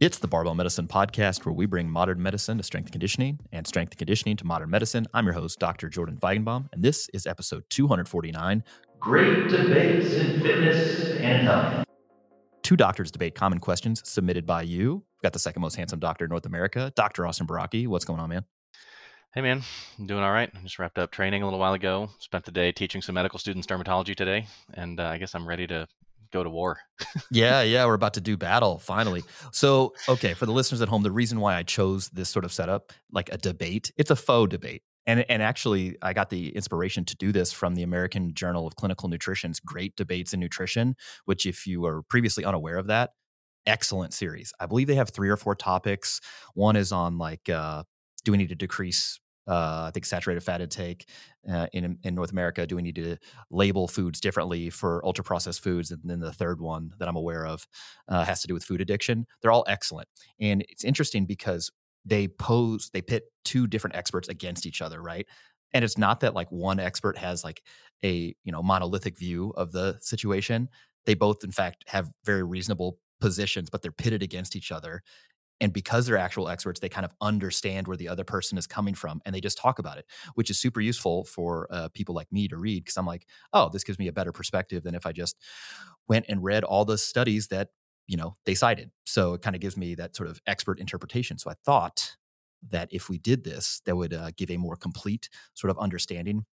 It's the Barbell Medicine Podcast, where we bring modern medicine to strength and conditioning and strength and conditioning to modern medicine. I'm your host, Dr. Jordan Feigenbaum, and this is episode 249 Great Debates in Fitness and Health. Two doctors debate common questions submitted by you. We've got the second most handsome doctor in North America, Dr. Austin Baraki. What's going on, man? Hey man, I'm doing all right. I just wrapped up training a little while ago. Spent the day teaching some medical students dermatology today, and uh, I guess I'm ready to go to war. yeah, yeah, we're about to do battle finally. So, okay, for the listeners at home, the reason why I chose this sort of setup, like a debate, it's a faux debate. And, and actually, I got the inspiration to do this from the American Journal of Clinical Nutrition's Great Debates in Nutrition, which, if you were previously unaware of that, excellent series. I believe they have three or four topics. One is on like, uh, do we need to decrease uh, I think saturated fat intake uh, in in North America. Do we need to label foods differently for ultra processed foods? And then the third one that I'm aware of uh, has to do with food addiction. They're all excellent, and it's interesting because they pose they pit two different experts against each other, right? And it's not that like one expert has like a you know monolithic view of the situation. They both, in fact, have very reasonable positions, but they're pitted against each other and because they're actual experts they kind of understand where the other person is coming from and they just talk about it which is super useful for uh, people like me to read because i'm like oh this gives me a better perspective than if i just went and read all the studies that you know they cited. So it kind of gives me that sort of expert interpretation. So i thought that if we did this that would uh, give a more complete sort of understanding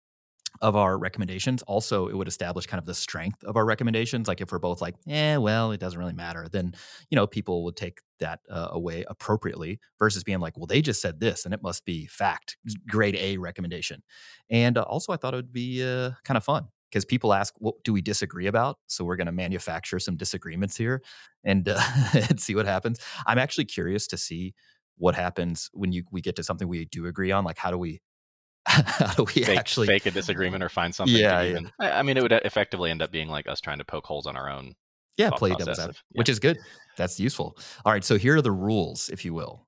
of our recommendations. Also, it would establish kind of the strength of our recommendations. Like if we're both like, eh, well, it doesn't really matter, then you know people would take that uh, away appropriately versus being like, well, they just said this and it must be fact, grade A recommendation. And uh, also, I thought it would be uh, kind of fun because people ask, what do we disagree about? So we're going to manufacture some disagreements here and, uh, and see what happens. I'm actually curious to see what happens when you we get to something we do agree on. Like, how do we how do we fake, actually fake a disagreement or find something? Yeah, even, yeah. I, I mean, it would effectively end up being like us trying to poke holes on our own. yeah play devil's advocate, yeah. which is good. That's useful. All right, so here are the rules, if you will.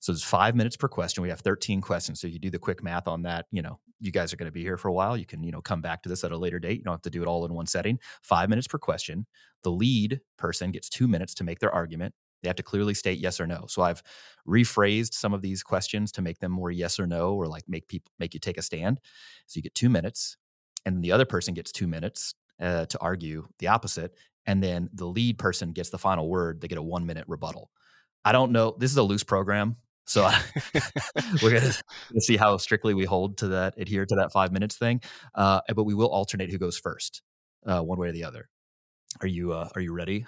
So it's five minutes per question. We have 13 questions. So you do the quick math on that. You know, you guys are going to be here for a while. You can, you know, come back to this at a later date. You don't have to do it all in one setting. Five minutes per question. The lead person gets two minutes to make their argument. They have to clearly state yes or no. So I've rephrased some of these questions to make them more yes or no, or like make people make you take a stand. So you get two minutes, and the other person gets two minutes uh, to argue the opposite, and then the lead person gets the final word. They get a one minute rebuttal. I don't know. This is a loose program, so I, we're gonna, gonna see how strictly we hold to that, adhere to that five minutes thing. Uh, but we will alternate who goes first, uh, one way or the other. Are you uh, Are you ready?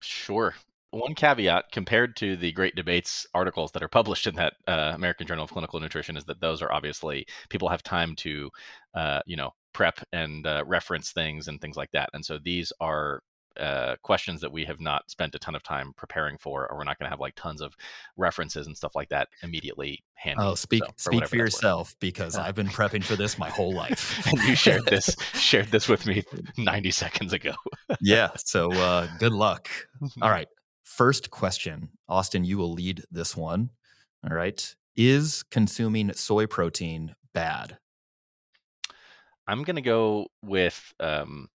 Sure. One caveat compared to the great debates articles that are published in that uh, American Journal of Clinical Nutrition is that those are obviously people have time to, uh, you know, prep and uh, reference things and things like that. And so these are uh, questions that we have not spent a ton of time preparing for, or we're not going to have like tons of references and stuff like that immediately handy. Oh, speak So, speak for that's worth. yourself because I've been prepping for this my whole life. and you shared this shared this with me 90 seconds ago. yeah. So uh, good luck. All right. First question, Austin. You will lead this one. All right. Is consuming soy protein bad? I'm going to go with um,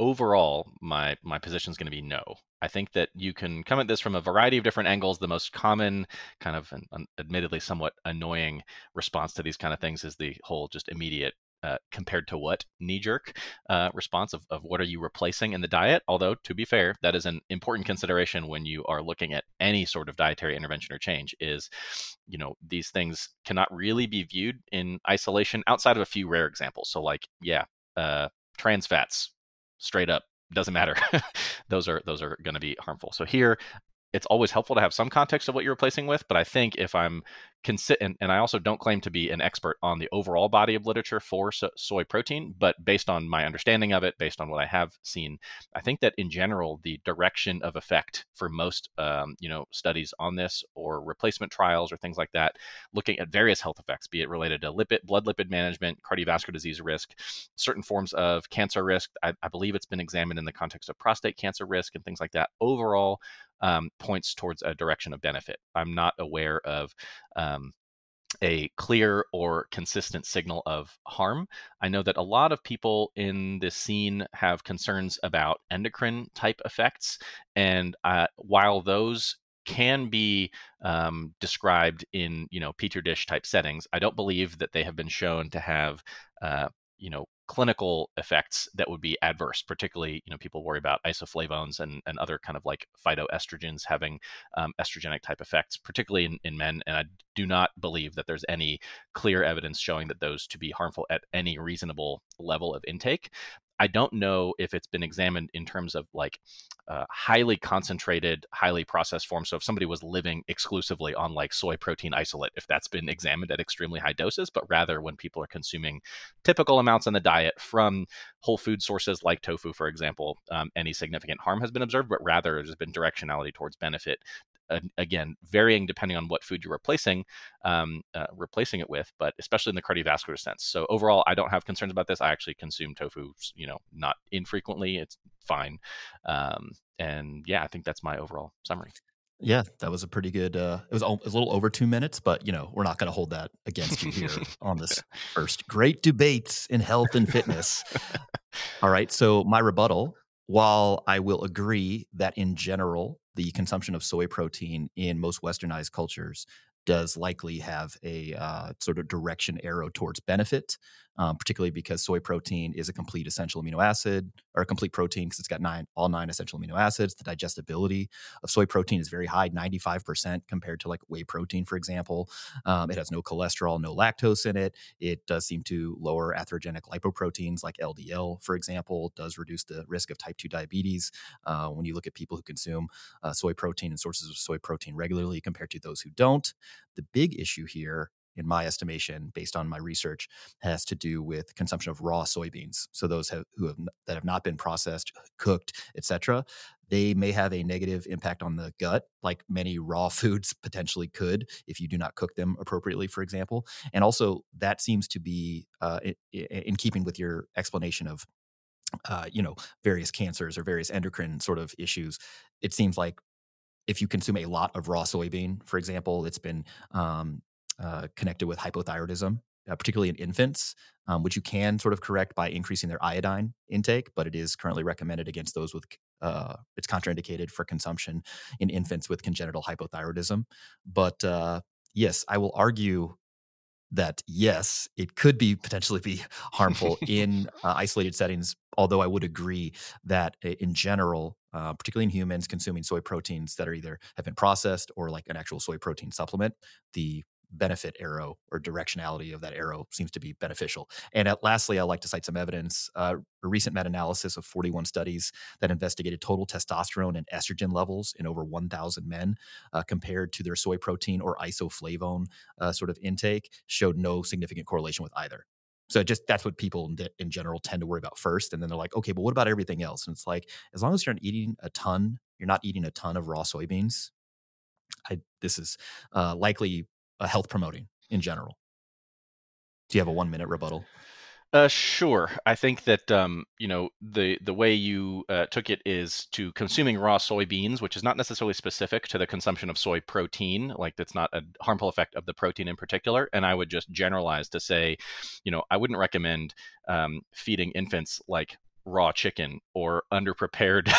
overall. My my position is going to be no. I think that you can come at this from a variety of different angles. The most common, kind of, an, an admittedly somewhat annoying response to these kind of things is the whole just immediate. Uh, compared to what knee jerk uh, response of, of what are you replacing in the diet? Although, to be fair, that is an important consideration when you are looking at any sort of dietary intervention or change. Is you know these things cannot really be viewed in isolation outside of a few rare examples. So, like, yeah, uh, trans fats, straight up doesn't matter. those are those are going to be harmful. So here, it's always helpful to have some context of what you're replacing with. But I think if I'm consi- and, and I also don't claim to be an expert on the overall body of literature for so- soy protein, but based on my understanding of it, based on what I have seen, I think that in general the direction of effect for most um, you know studies on this or replacement trials or things like that, looking at various health effects, be it related to lipid blood lipid management, cardiovascular disease risk, certain forms of cancer risk. I, I believe it's been examined in the context of prostate cancer risk and things like that. Overall, um, points towards a direction of benefit. I'm not aware of um, a clear or consistent signal of harm. I know that a lot of people in this scene have concerns about endocrine type effects. And uh, while those can be um, described in you know petri dish type settings, I don't believe that they have been shown to have uh, you know clinical effects that would be adverse particularly you know people worry about isoflavones and, and other kind of like phytoestrogens having um, estrogenic type effects particularly in, in men and i do not believe that there's any clear evidence showing that those to be harmful at any reasonable level of intake I don't know if it's been examined in terms of like uh, highly concentrated, highly processed forms. So if somebody was living exclusively on like soy protein isolate, if that's been examined at extremely high doses, but rather when people are consuming typical amounts in the diet from whole food sources like tofu, for example, um, any significant harm has been observed, but rather there's been directionality towards benefit again varying depending on what food you're replacing um, uh, replacing it with but especially in the cardiovascular sense so overall i don't have concerns about this i actually consume tofu you know not infrequently it's fine um, and yeah i think that's my overall summary yeah, that was a pretty good. Uh, it was a, a little over two minutes, but you know we're not going to hold that against you here on this first great debates in health and fitness. All right, so my rebuttal while I will agree that in general, the consumption of soy protein in most westernized cultures does likely have a uh, sort of direction arrow towards benefit um, particularly because soy protein is a complete essential amino acid or a complete protein because it's got nine all nine essential amino acids. The digestibility of soy protein is very high, 95% compared to like whey protein, for example. Um, it has no cholesterol, no lactose in it. It does seem to lower atherogenic lipoproteins like LDL, for example, does reduce the risk of type 2 diabetes. Uh, when you look at people who consume uh, soy protein and sources of soy protein regularly compared to those who don't, the big issue here in my estimation, based on my research, has to do with consumption of raw soybeans. So those have, who have that have not been processed, cooked, etc. They may have a negative impact on the gut, like many raw foods potentially could if you do not cook them appropriately, for example. And also, that seems to be uh, in, in keeping with your explanation of uh, you know various cancers or various endocrine sort of issues. It seems like if you consume a lot of raw soybean, for example, it's been um, uh, connected with hypothyroidism, uh, particularly in infants, um, which you can sort of correct by increasing their iodine intake, but it is currently recommended against those with. Uh, it's contraindicated for consumption in infants with congenital hypothyroidism. But uh, yes, I will argue that yes, it could be potentially be harmful in uh, isolated settings. Although I would agree that in general, uh, particularly in humans consuming soy proteins that are either have been processed or like an actual soy protein supplement, the benefit arrow or directionality of that arrow seems to be beneficial. And at, lastly, I like to cite some evidence. Uh, a recent meta analysis of 41 studies that investigated total testosterone and estrogen levels in over 1,000 men uh, compared to their soy protein or isoflavone uh, sort of intake showed no significant correlation with either. So just that's what people in, in general tend to worry about first, and then they're like, okay, but what about everything else? And it's like, as long as you're not eating a ton, you're not eating a ton of raw soybeans. I, this is uh, likely uh, health promoting in general. Do you have a one minute rebuttal? Uh, sure. I think that um, you know the the way you uh, took it is to consuming raw soybeans, which is not necessarily specific to the consumption of soy protein. Like that's not a harmful effect of the protein in particular. And I would just generalize to say, you know, I wouldn't recommend um, feeding infants like raw chicken or underprepared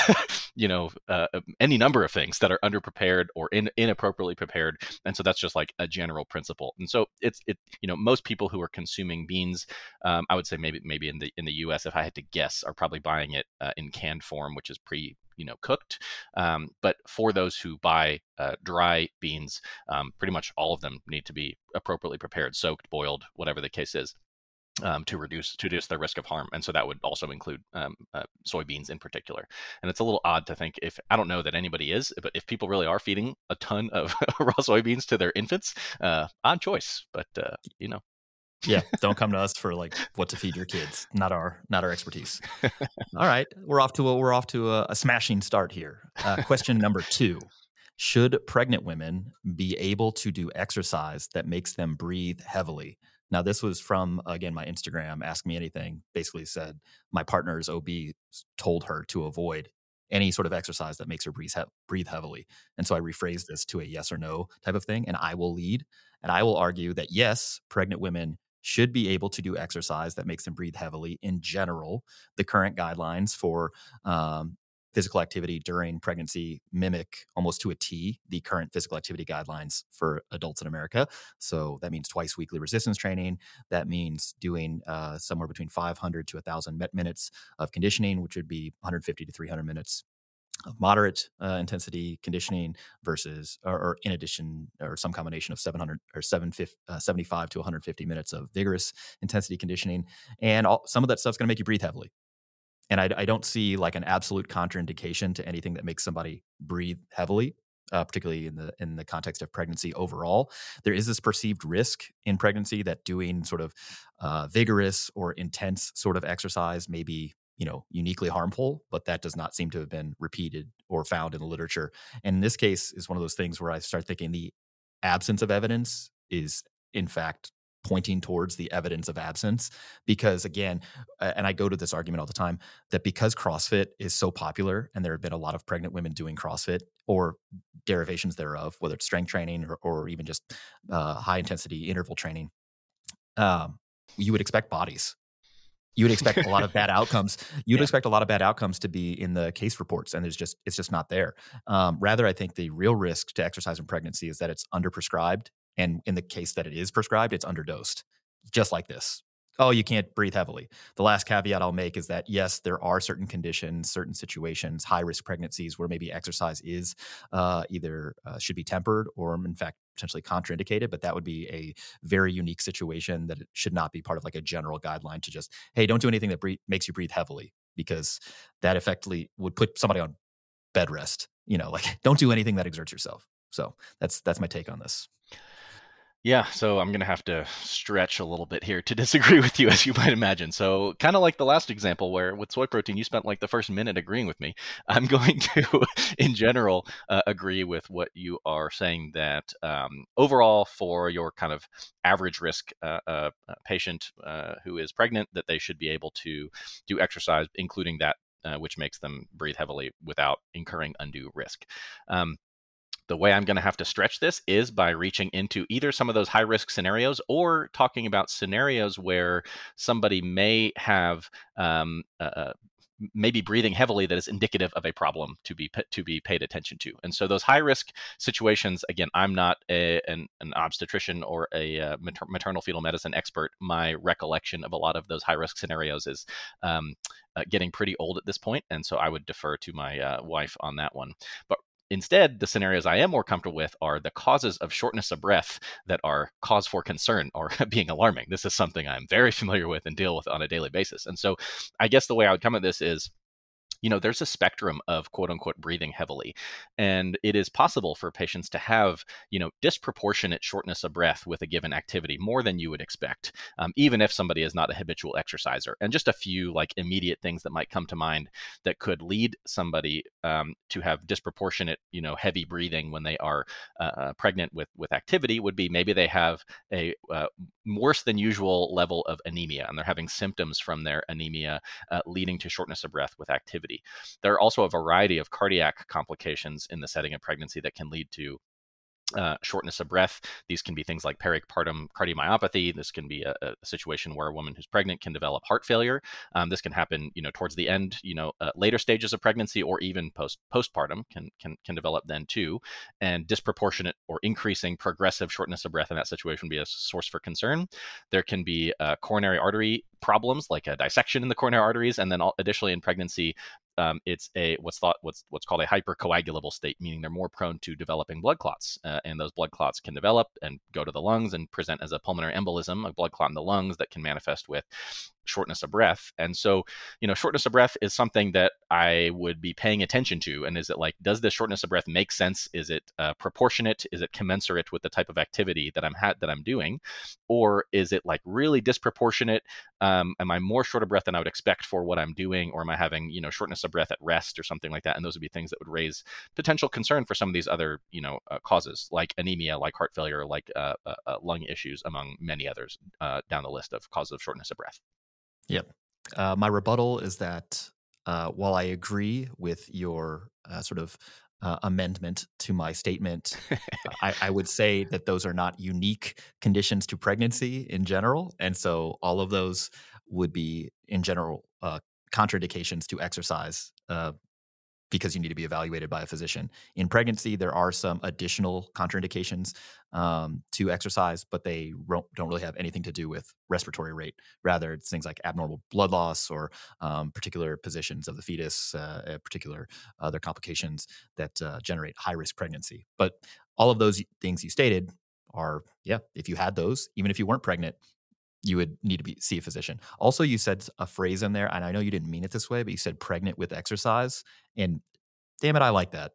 you know uh, um, any number of things that are underprepared or in, inappropriately prepared and so that's just like a general principle and so it's it you know most people who are consuming beans um, i would say maybe maybe in the in the us if i had to guess are probably buying it uh, in canned form which is pre you know cooked um, but for those who buy uh, dry beans um, pretty much all of them need to be appropriately prepared soaked boiled whatever the case is um, to reduce to reduce their risk of harm, and so that would also include um, uh, soybeans in particular. And it's a little odd to think if I don't know that anybody is, but if people really are feeding a ton of raw soybeans to their infants, uh, odd choice. But uh, you know, yeah, don't come to us for like what to feed your kids. Not our not our expertise. All right, we're off to a, we're off to a, a smashing start here. Uh, question number two: Should pregnant women be able to do exercise that makes them breathe heavily? Now, this was from again my Instagram. Ask me anything. Basically said my partner's OB told her to avoid any sort of exercise that makes her breathe, he- breathe heavily. And so I rephrased this to a yes or no type of thing. And I will lead. And I will argue that yes, pregnant women should be able to do exercise that makes them breathe heavily in general. The current guidelines for um, physical activity during pregnancy mimic almost to a T the current physical activity guidelines for adults in America. So that means twice weekly resistance training. That means doing uh, somewhere between 500 to 1,000 minutes of conditioning, which would be 150 to 300 minutes of moderate uh, intensity conditioning versus, or, or, in addition, or some combination of 700 or 750, uh, 75 to 150 minutes of vigorous intensity conditioning. And all, some of that stuff's going to make you breathe heavily. And I, I, don't see like an absolute contraindication to anything that makes somebody breathe heavily. Uh, particularly in the in the context of pregnancy overall, there is this perceived risk in pregnancy that doing sort of uh, vigorous or intense sort of exercise may be you know uniquely harmful but that does not seem to have been repeated or found in the literature and in this case is one of those things where i start thinking the absence of evidence is in fact pointing towards the evidence of absence because again and i go to this argument all the time that because crossfit is so popular and there have been a lot of pregnant women doing crossfit or derivations thereof whether it's strength training or, or even just uh, high intensity interval training um, you would expect bodies you would expect a lot of bad outcomes. You'd yeah. expect a lot of bad outcomes to be in the case reports, and there's just it's just not there. Um, rather, I think the real risk to exercise in pregnancy is that it's underprescribed, and in the case that it is prescribed, it's underdosed, just like this oh, you can't breathe heavily. The last caveat I'll make is that yes, there are certain conditions, certain situations, high risk pregnancies where maybe exercise is uh, either uh, should be tempered or, in fact, potentially contraindicated. But that would be a very unique situation that it should not be part of like a general guideline to just, hey, don't do anything that breathe, makes you breathe heavily because that effectively would put somebody on bed rest. You know, like don't do anything that exerts yourself. So that's that's my take on this. Yeah, so I'm going to have to stretch a little bit here to disagree with you, as you might imagine. So, kind of like the last example where with soy protein, you spent like the first minute agreeing with me. I'm going to, in general, uh, agree with what you are saying that um, overall, for your kind of average risk uh, uh, patient uh, who is pregnant, that they should be able to do exercise, including that uh, which makes them breathe heavily without incurring undue risk. Um, the way I'm going to have to stretch this is by reaching into either some of those high risk scenarios or talking about scenarios where somebody may have um, uh, maybe breathing heavily that is indicative of a problem to be to be paid attention to. And so those high risk situations, again, I'm not a, an, an, obstetrician or a uh, mater- maternal fetal medicine expert. My recollection of a lot of those high risk scenarios is um, uh, getting pretty old at this point, and so I would defer to my uh, wife on that one. But Instead, the scenarios I am more comfortable with are the causes of shortness of breath that are cause for concern or being alarming. This is something I'm very familiar with and deal with on a daily basis. And so I guess the way I would come at this is you know, there's a spectrum of quote unquote breathing heavily. And it is possible for patients to have, you know, disproportionate shortness of breath with a given activity, more than you would expect, um, even if somebody is not a habitual exerciser. And just a few like immediate things that might come to mind that could lead somebody um, to have disproportionate, you know, heavy breathing when they are uh, uh pregnant with, with activity would be maybe they have a uh, worse than usual level of anemia and they're having symptoms from their anemia uh, leading to shortness of breath with activity. There are also a variety of cardiac complications in the setting of pregnancy that can lead to uh, shortness of breath. These can be things like peripartum cardiomyopathy. This can be a, a, situation where a woman who's pregnant can develop heart failure. Um, this can happen, you know, towards the end, you know, uh, later stages of pregnancy or even post postpartum can can can develop then too. And disproportionate or increasing progressive shortness of breath in that situation be a source for concern. There can be uh, coronary artery problems like a dissection in the coronary arteries, and then additionally in pregnancy, um, it's a what's thought what's what's called a hypercoagulable state, meaning they're more prone to developing blood clots, uh, and those blood clots can develop and go to the lungs and present as a pulmonary embolism, a blood clot in the lungs that can manifest with shortness of breath. And so, you know, shortness of breath is something that I would be paying attention to. And is it like, does this shortness of breath make sense? Is it uh, proportionate? Is it commensurate with the type of activity that I'm ha- that I'm doing, or is it like really disproportionate? Um, am I more short of breath than I would expect for what I'm doing, or am I having you know shortness of breath at rest or something like that? And those would be things that would raise potential concern for some of these other you know uh, causes like anemia, like heart failure, like uh, uh, uh lung issues, among many others uh, down the list of causes of shortness of breath. Yep. Uh, my rebuttal is that uh, while I agree with your uh, sort of uh, amendment to my statement, I, I, would say that those are not unique conditions to pregnancy in general. And so all of those would be, in general, uh, contraindications to exercise uh, because you need to be evaluated by a physician. In pregnancy, there are some additional contraindications um, to exercise, but they don't really have anything to do with respiratory rate. Rather, it's things like abnormal blood loss or um, particular positions of the fetus, uh, particular other complications that uh, generate high risk pregnancy. But all of those things you stated are, yeah, if you had those, even if you weren't pregnant, you would need to be see a physician. Also, you said a phrase in there, and I know you didn't mean it this way, but you said pregnant with exercise. And damn it, I like that.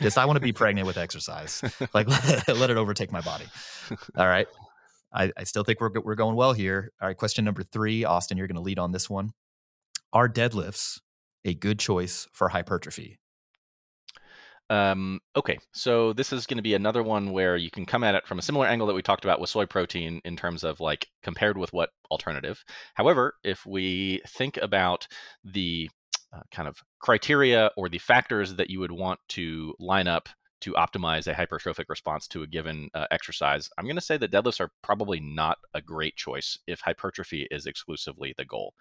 Just I want to be pregnant with exercise. Like let, let, it overtake my body. All right. I, I still think we're we're going well here. All right. Question number three, Austin, you're going to lead on this one. Are deadlifts a good choice for hypertrophy? Um, okay, so this is going to be another one where you can come at it from a similar angle that we talked about with soy protein in terms of like compared with what alternative. However, if we think about the uh, kind of criteria or the factors that you would want to line up to optimize a hypertrophic response to a given uh, exercise, I'm going to say that deadlifts are probably not a great choice if hypertrophy is exclusively the goal.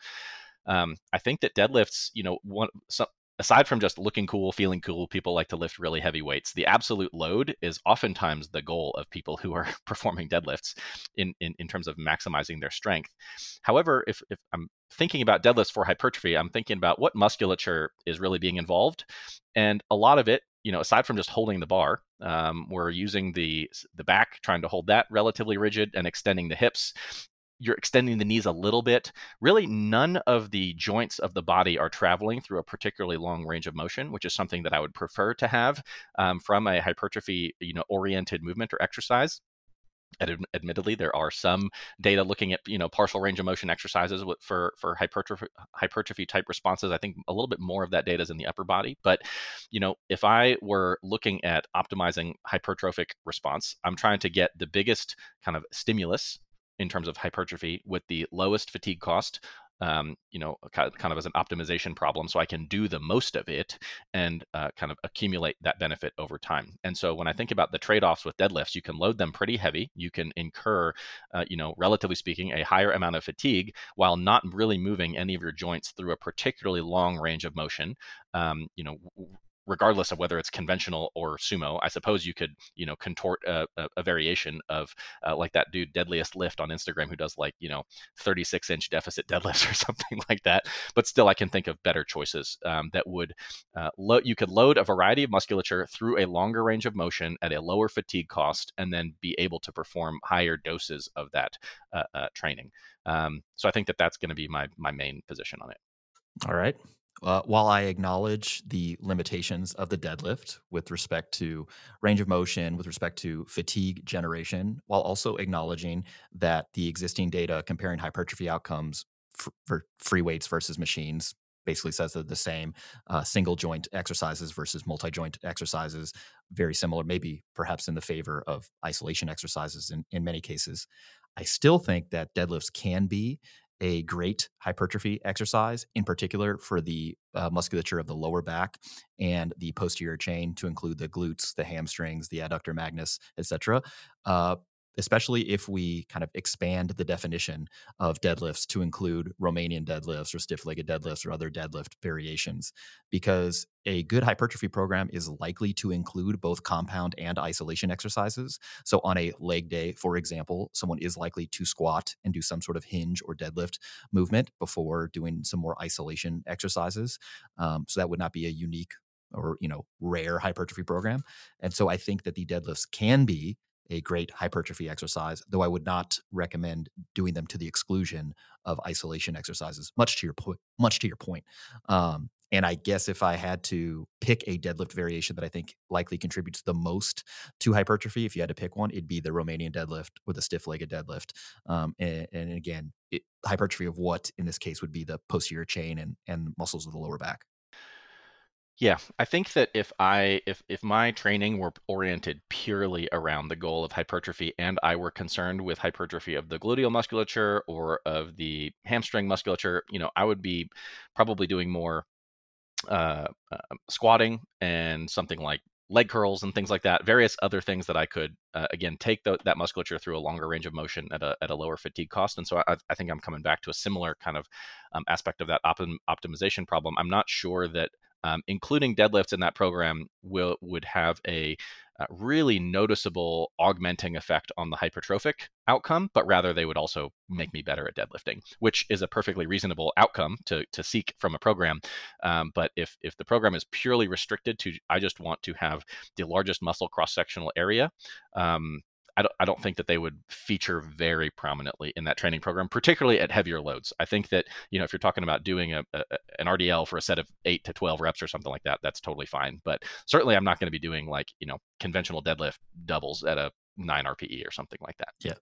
Um, I think that deadlifts, you know, one, some, aside from just looking cool, feeling cool, people like to lift really heavy weights. The absolute load is oftentimes the goal of people who are performing deadlifts in, in, in terms of maximizing their strength. However, if, if I'm thinking about deadlifts for hypertrophy, I'm thinking about what musculature is really being involved. And a lot of it, you know, aside from just holding the bar, um, we're using the the back, trying to hold that relatively rigid and extending the hips you're extending the knees a little bit. Really, none of the joints of the body are traveling through a particularly long range of motion, which is something that I would prefer to have um, from a hypertrophy, you know, oriented movement or exercise. Ad- admittedly, there are some data looking at you know partial range of motion exercises for for hypertrophy hypertrophy type responses. I think a little bit more of that data is in the upper body. But you know, if I were looking at optimizing hypertrophic response, I'm trying to get the biggest kind of stimulus in terms of hypertrophy with the lowest fatigue cost um, you know, kind of as an optimization problem, so I can do the most of it and uh, kind of accumulate that benefit over time. And so when I think about the trade-offs with deadlifts, you can load them pretty heavy. You can incur, uh, you know, relatively speaking, a higher amount of fatigue while not really moving any of your joints through a particularly long range of motion. Um, you know, regardless of whether it's conventional or sumo. I suppose you could, you know, contort a, a, a variation of uh, like that dude Deadliest Lift on Instagram who does like, you know, 36 inch deficit deadlifts or something like that. But still, I can think of better choices um, that would, uh, lo- you could load a variety of musculature through a longer range of motion at a lower fatigue cost and then be able to perform higher doses of that uh, uh training. Um, so I think that that's going to be my, my main position on it. All right. Uh, while I acknowledge the limitations of the deadlift with respect to range of motion, with respect to fatigue generation, while also acknowledging that the existing data comparing hypertrophy outcomes for, for free weights versus machines basically says they're the same uh, single joint exercises versus multi joint exercises, very similar, maybe perhaps in the favor of isolation exercises in, in many cases. I still think that deadlifts can be a great hypertrophy exercise, in particular for the uh, musculature of the lower back and the posterior chain, to include the glutes, the hamstrings, the adductor magnus, etc. Uh, especially if we kind of expand the definition of deadlifts to include Romanian deadlifts or stiff legged deadlifts or other deadlift variations, because a good hypertrophy program is likely to include both compound and isolation exercises. So, on a leg day, for example, someone is likely to squat and do some sort of hinge or deadlift movement before doing some more isolation exercises. Um, so, that would not be a unique or you know rare hypertrophy program and so i think that the deadlifts can be a great hypertrophy exercise, though I would not recommend doing them to the exclusion of isolation exercises. Much to your point, much to your point. Um, and I guess if I had to pick a deadlift variation that I think likely contributes the most to hypertrophy, if you had to pick one, it'd be the Romanian deadlift or the stiff-legged deadlift. Um, and, and, again, it, hypertrophy of what in this case would be the posterior chain and and muscles of the lower back. Yeah, I think that if I if if my training were oriented purely around the goal of hypertrophy and I were concerned with hypertrophy of the gluteal musculature or of the hamstring musculature, you know, I would be probably doing more uh, uh, squatting and something like leg curls and things like that. Various other things that I could uh, again take the, that musculature through a longer range of motion at a at a lower fatigue cost. And so I, I think I'm coming back to a similar kind of um, aspect of that optim- optimization problem. I'm not sure that um, including deadlifts in that program will would have a uh, really noticeable augmenting effect on the hypertrophic outcome, but rather they would also make me better at deadlifting, which is a perfectly reasonable outcome to, to seek from a program. Um, but if, if the program is purely restricted to, I just want to have the largest muscle cross sectional area, um, I don't, I don't think that they would feature very prominently in that training program, particularly at heavier loads. I think that, you know, if you're talking about doing a, a, an RDL for a set of eight to 12 reps or something like that, that's totally fine. But certainly I'm not going to be doing like, you know, conventional deadlift doubles at a nine RPE or something like that. Yeah.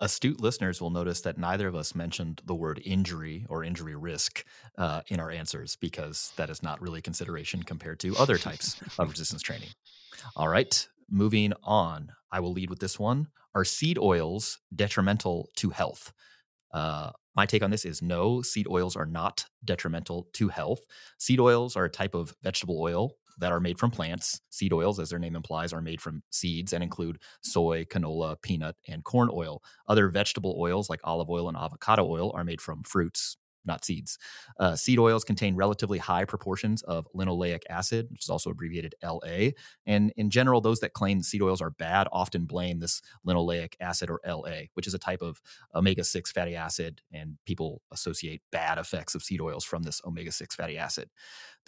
Astute listeners will notice that neither of us mentioned the word injury or injury risk uh, in our answers because that is not really consideration compared to other types of resistance training. All right, moving on. I will lead with this one. Are seed oils detrimental to health? Uh, my take on this is no, seed oils are not detrimental to health. Seed oils are a type of vegetable oil that are made from plants. Seed oils, as their name implies, are made from seeds and include soy, canola, peanut, and corn oil. Other vegetable oils like olive oil and avocado oil are made from fruits, not seeds. Uh, seed oils contain relatively high proportions of linoleic acid, which is also abbreviated LA. And in general, those that claim seed oils are bad often blame this linoleic acid or LA, which is a type of omega 6 fatty acid. And people associate bad effects of seed oils from this omega 6 fatty acid.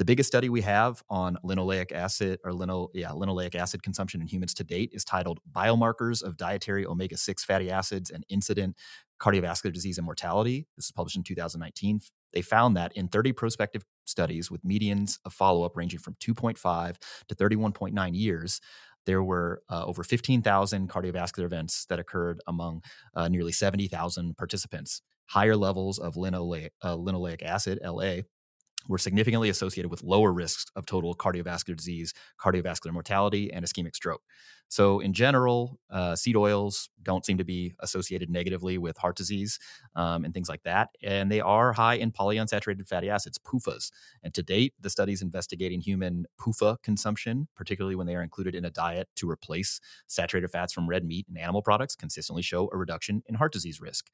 The biggest study we have on linoleic acid or lino, yeah, linoleic acid consumption in humans to date is titled Biomarkers of Dietary Omega 6 Fatty Acids and Incident Cardiovascular Disease and Mortality. This is published in 2019. They found that in 30 prospective studies with medians of follow up ranging from 2.5 to 31.9 years, there were uh, over 15,000 cardiovascular events that occurred among uh, nearly 70,000 participants. Higher levels of uh, linoleic acid, LA, were significantly associated with lower risks of total cardiovascular disease, cardiovascular mortality, and ischemic stroke. So, in general, uh, seed oils don't seem to be associated negatively with heart disease um, and things like that. And they are high in polyunsaturated fatty acids, PUFAs. And to date, the studies investigating human PUFA consumption, particularly when they are included in a diet to replace saturated fats from red meat and animal products, consistently show a reduction in heart disease risk.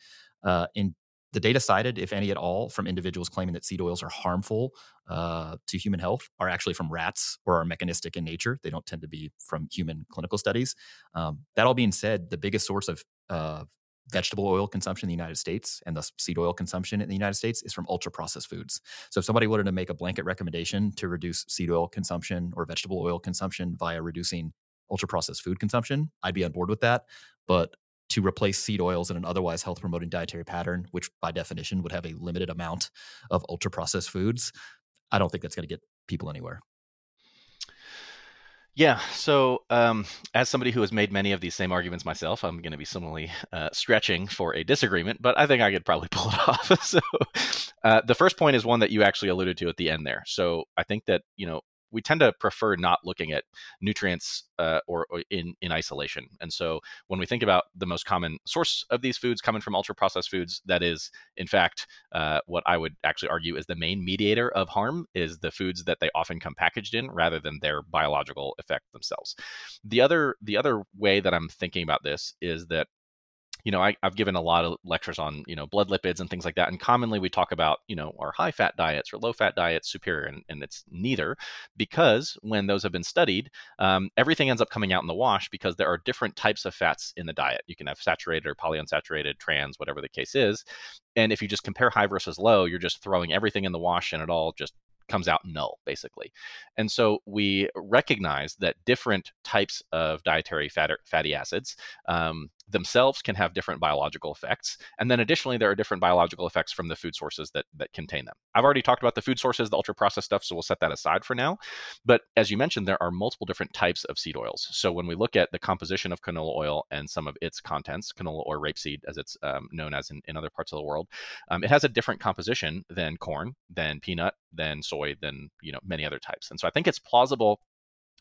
Uh, in the data cited, if any at all, from individuals claiming that seed oils are harmful uh, to human health are actually from rats or are mechanistic in nature. They don't tend to be from human clinical studies. Um, that all being said, the biggest source of uh, vegetable oil consumption in the United States and thus seed oil consumption in the United States is from ultra processed foods. So if somebody wanted to make a blanket recommendation to reduce seed oil consumption or vegetable oil consumption via reducing ultra processed food consumption, I'd be on board with that. But to replace seed oils in an otherwise health promoting dietary pattern, which by definition would have a limited amount of ultra processed foods, I don't think that's going to get people anywhere. Yeah. So, um, as somebody who has made many of these same arguments myself, I'm going to be similarly uh, stretching for a disagreement, but I think I could probably pull it off. so, uh, the first point is one that you actually alluded to at the end there. So, I think that you know we tend to prefer not looking at nutrients uh, or, or, in in isolation. And so when we think about the most common source of these foods coming from ultra processed foods, that is in fact uh, what I would actually argue is the main mediator of harm is the foods that they often come packaged in rather than their biological effect themselves. The other the other way that I'm thinking about this is that you know, I, have given a lot of lectures on, you know, blood lipids and things like that. And commonly we talk about, you know, our high fat diets or low fat diets superior, and, and it's neither because when those have been studied, um, everything ends up coming out in the wash because there are different types of fats in the diet. You can have saturated or polyunsaturated, trans, whatever the case is. And if you just compare high versus low, you're just throwing everything in the wash and it all just comes out null, basically. And so we recognize that different types of dietary fat, fatty acids um, themselves can have different biological effects. And then additionally, there are different biological effects from the food sources that, that contain them. I've already talked about the food sources, the ultra processed stuff, so we'll set that aside for now. But as you mentioned, there are multiple different types of seed oils. So when we look at the composition of canola oil and some of its contents, canola or rapeseed, as it's um, known as in, in other parts of the world, um, it has a different composition than corn, than peanut, than soy, than you know many other types. And so I think it's plausible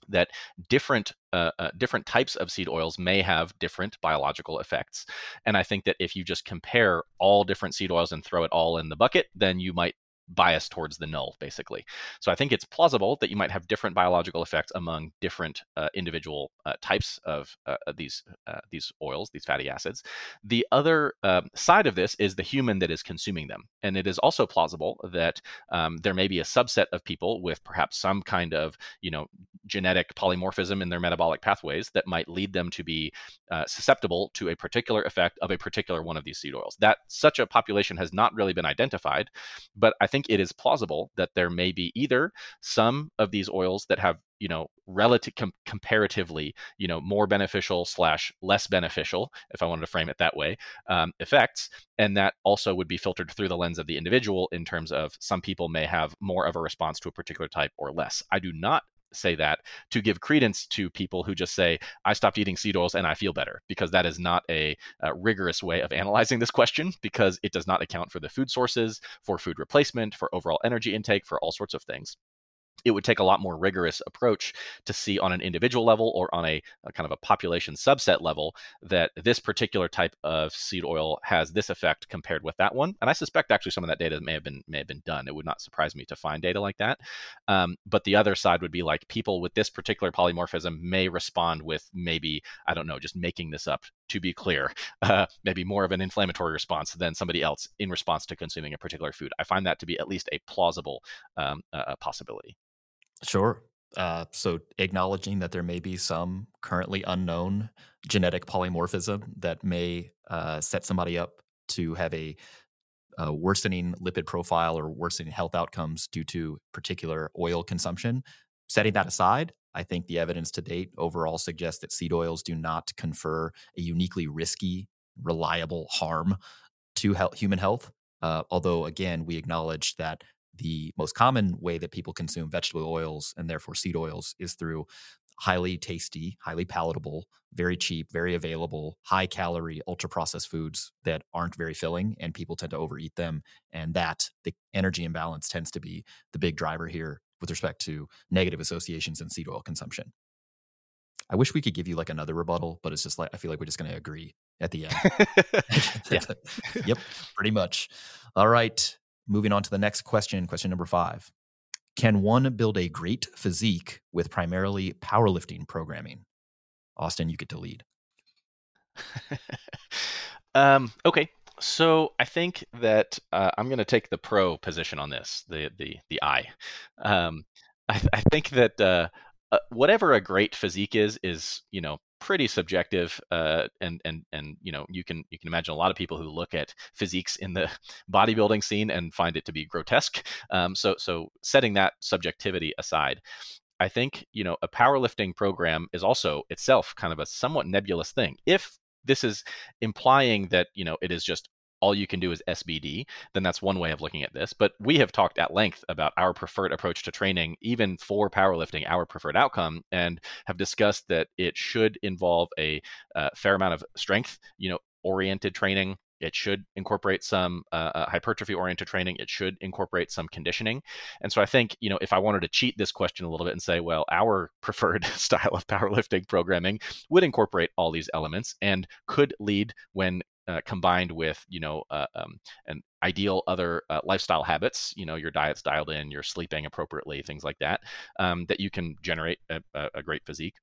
that different uh, uh, different types of seed oils may have different biological effects. And I think that if you just compare all different seed oils and throw it all in the bucket, then you might bias towards the null, basically. So I think it's plausible that you might have different biological effects among different uh, individual uh, types of uh, these uh, these oils, these fatty acids. The other um, side of this is the human that is consuming them, and it is also plausible that um, there may be a subset of people with perhaps some kind of you know genetic polymorphism in their metabolic pathways that might lead them to be uh, susceptible to a particular effect of a particular one of these seed oils. That such a population has not really been identified, but I think it is plausible that there may be either some of these oils that have you know relative com- comparatively you know more beneficial slash less beneficial if i wanted to frame it that way um, effects and that also would be filtered through the lens of the individual in terms of some people may have more of a response to a particular type or less i do not say that to give credence to people who just say, I stopped eating seed oils and I feel better, because that is not a, a, rigorous way of analyzing this question, because it does not account for the food sources, for food replacement, for overall energy intake, for all sorts of things it would take a lot more rigorous approach to see on an individual level or on a, a, kind of a population subset level that this particular type of seed oil has this effect compared with that one. And I suspect actually some of that data may have been may have been done. It would not surprise me to find data like that. Um, but the other side would be like people with this particular polymorphism may respond with maybe I don't know, just making this up to be clear, uh, maybe more of an inflammatory response than somebody else in response to consuming a particular food. I find that to be at least a plausible um, uh, possibility. Sure. Uh, so acknowledging that there may be some currently unknown genetic polymorphism that may uh, set somebody up to have a, a, worsening lipid profile or worsening health outcomes due to particular oil consumption. Setting that aside, I think the evidence to date overall suggests that seed oils do not confer a uniquely risky, reliable harm to human health. Uh, although, again, we acknowledge that the most common way that people consume vegetable oils and therefore seed oils is through highly tasty, highly palatable, very cheap, very available, high calorie, ultra processed foods that aren't very filling and people tend to overeat them. And that the energy imbalance tends to be the big driver here with respect to negative associations in seed oil consumption. I wish we could give you like another rebuttal, but it's just like I feel like we're just going to agree at the end. yep, pretty much. All right. Moving on to the next question, question number five. Can one build a great physique with primarily powerlifting programming? Austin, you get to lead. um, okay, so I think that uh, I'm going to take the pro position on this, the the the I. Um, I, I think that uh, uh, whatever a great physique is, is you know pretty subjective uh, and and and you know you can you can imagine a lot of people who look at physiques in the bodybuilding scene and find it to be grotesque um, so so setting that subjectivity aside i think you know a powerlifting program is also itself kind of a somewhat nebulous thing. If this is implying that you know it is just all you can do is SBD, then that's one way of looking at this. But we have talked at length about our preferred approach to training, even for powerlifting, our preferred outcome, and have discussed that it should involve a uh, fair amount of strength, you know, oriented training. It should incorporate some uh, uh hypertrophy oriented training. It should incorporate some conditioning. And so I think, you know, if I wanted to cheat this question a little bit and say, well, our preferred style of powerlifting programming would incorporate all these elements and could lead when uh, combined with you know uh, um, an ideal other uh, lifestyle habits you know your diet's dialed in you're sleeping appropriately things like that um, that you can generate a, a, great physique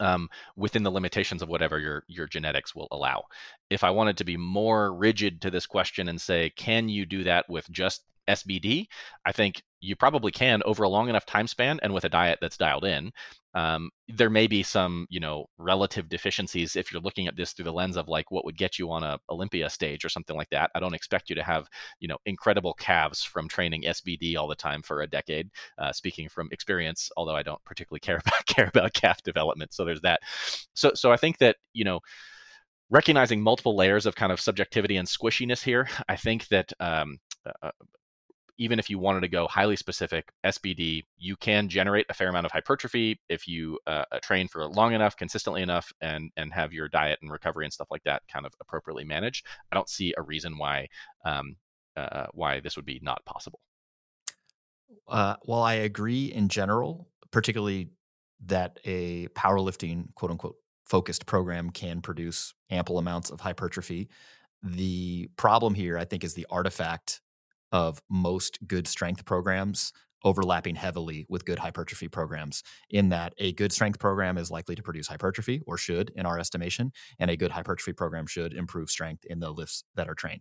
um, within the limitations of whatever your your genetics will allow. If I wanted to be more rigid to this question and say, can you do that with just SBD? I think you probably can over a long enough time span and with a diet that's dialed in. Um, there may be some, you know, relative deficiencies if you're looking at this through the lens of like what would get you on a Olympia stage or something like that. I don't expect you to have, you know, incredible calves from training SBD all the time for a decade. Uh, speaking from experience, although I don't particularly care about care about calf development, so there's that. So, so I think that you know recognizing multiple layers of kind of subjectivity and squishiness here, I think that um, uh, even if you wanted to go highly specific SBD, you can generate a fair amount of hypertrophy if you uh, uh, train for long enough, consistently enough, and and have your diet and recovery and stuff like that kind of appropriately managed. I don't see a reason why um, uh, why this would be not possible. Uh, while I agree in general, particularly that a powerlifting quote unquote focused program can produce ample amounts of hypertrophy. The problem here, I think, is the artifact of most good strength programs overlapping heavily with good hypertrophy programs in that a good strength program is likely to produce hypertrophy or should in our estimation and a good hypertrophy program should improve strength in the lifts that are trained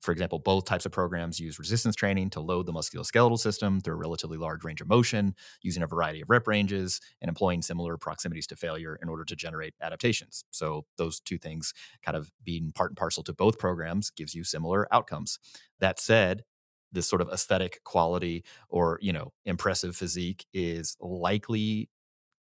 for example, both types of programs use resistance training to load the musculoskeletal system through a relatively large range of motion, using a variety of rep ranges and employing similar proximities to failure in order to generate adaptations. So, those two things kind of being part and parcel to both programs gives you similar outcomes. That said, this sort of aesthetic quality or you know impressive physique is likely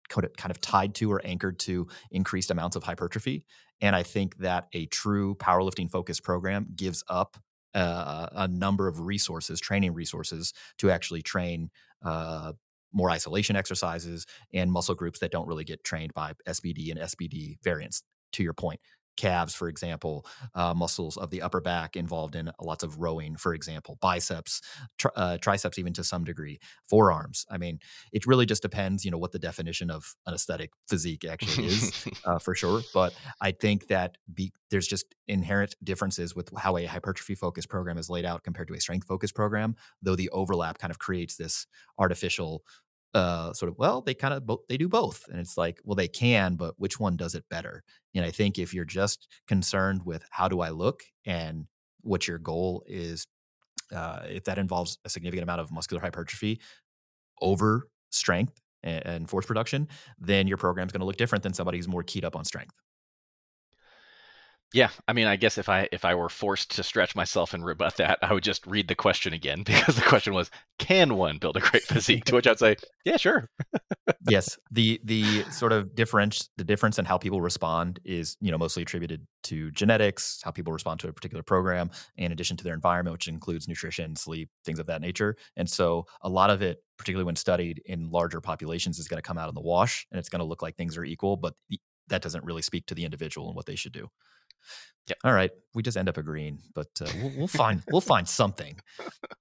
kind of tied to or anchored to increased amounts of hypertrophy. And I think that a true powerlifting focused program gives up uh, a number of resources, training resources, to actually train uh, more isolation exercises and muscle groups that don't really get trained by SBD and SBD variants. To your point, calves, for example, uh, muscles of the upper back involved in lots of rowing, for example, biceps, tri- uh, triceps, even to some degree, forearms. I mean, it really just depends, you know, what the definition of an aesthetic physique actually is, uh, for sure. But I think that be, there's just inherent differences with how a hypertrophy focused program is laid out compared to a strength focused program, though the overlap kind of creates this artificial uh, sort of well they kind of both they do both and it's like well they can but which one does it better? And i think if you're just concerned with how do i look and what your goal is uh, if that involves a significant amount of muscular hypertrophy over strength and, force production then your program's going to look different than somebody who's more keyed up on strength yeah, I mean, I guess if I if I were forced to stretch myself and rebut that, I would just read the question again because the question was, "Can one build a great physique?" to which I'd say, "Yeah, sure." yes, the the sort of difference the difference in how people respond is you know mostly attributed to genetics, how people respond to a particular program, in addition to their environment, which includes nutrition, sleep, things of that nature. And so, a lot of it, particularly when studied in larger populations, is going to come out in the wash, and it's going to look like things are equal, but that doesn't really speak to the individual and what they should do. Yep. All right. We just end up agreeing, but uh, we'll, we'll find we'll find something.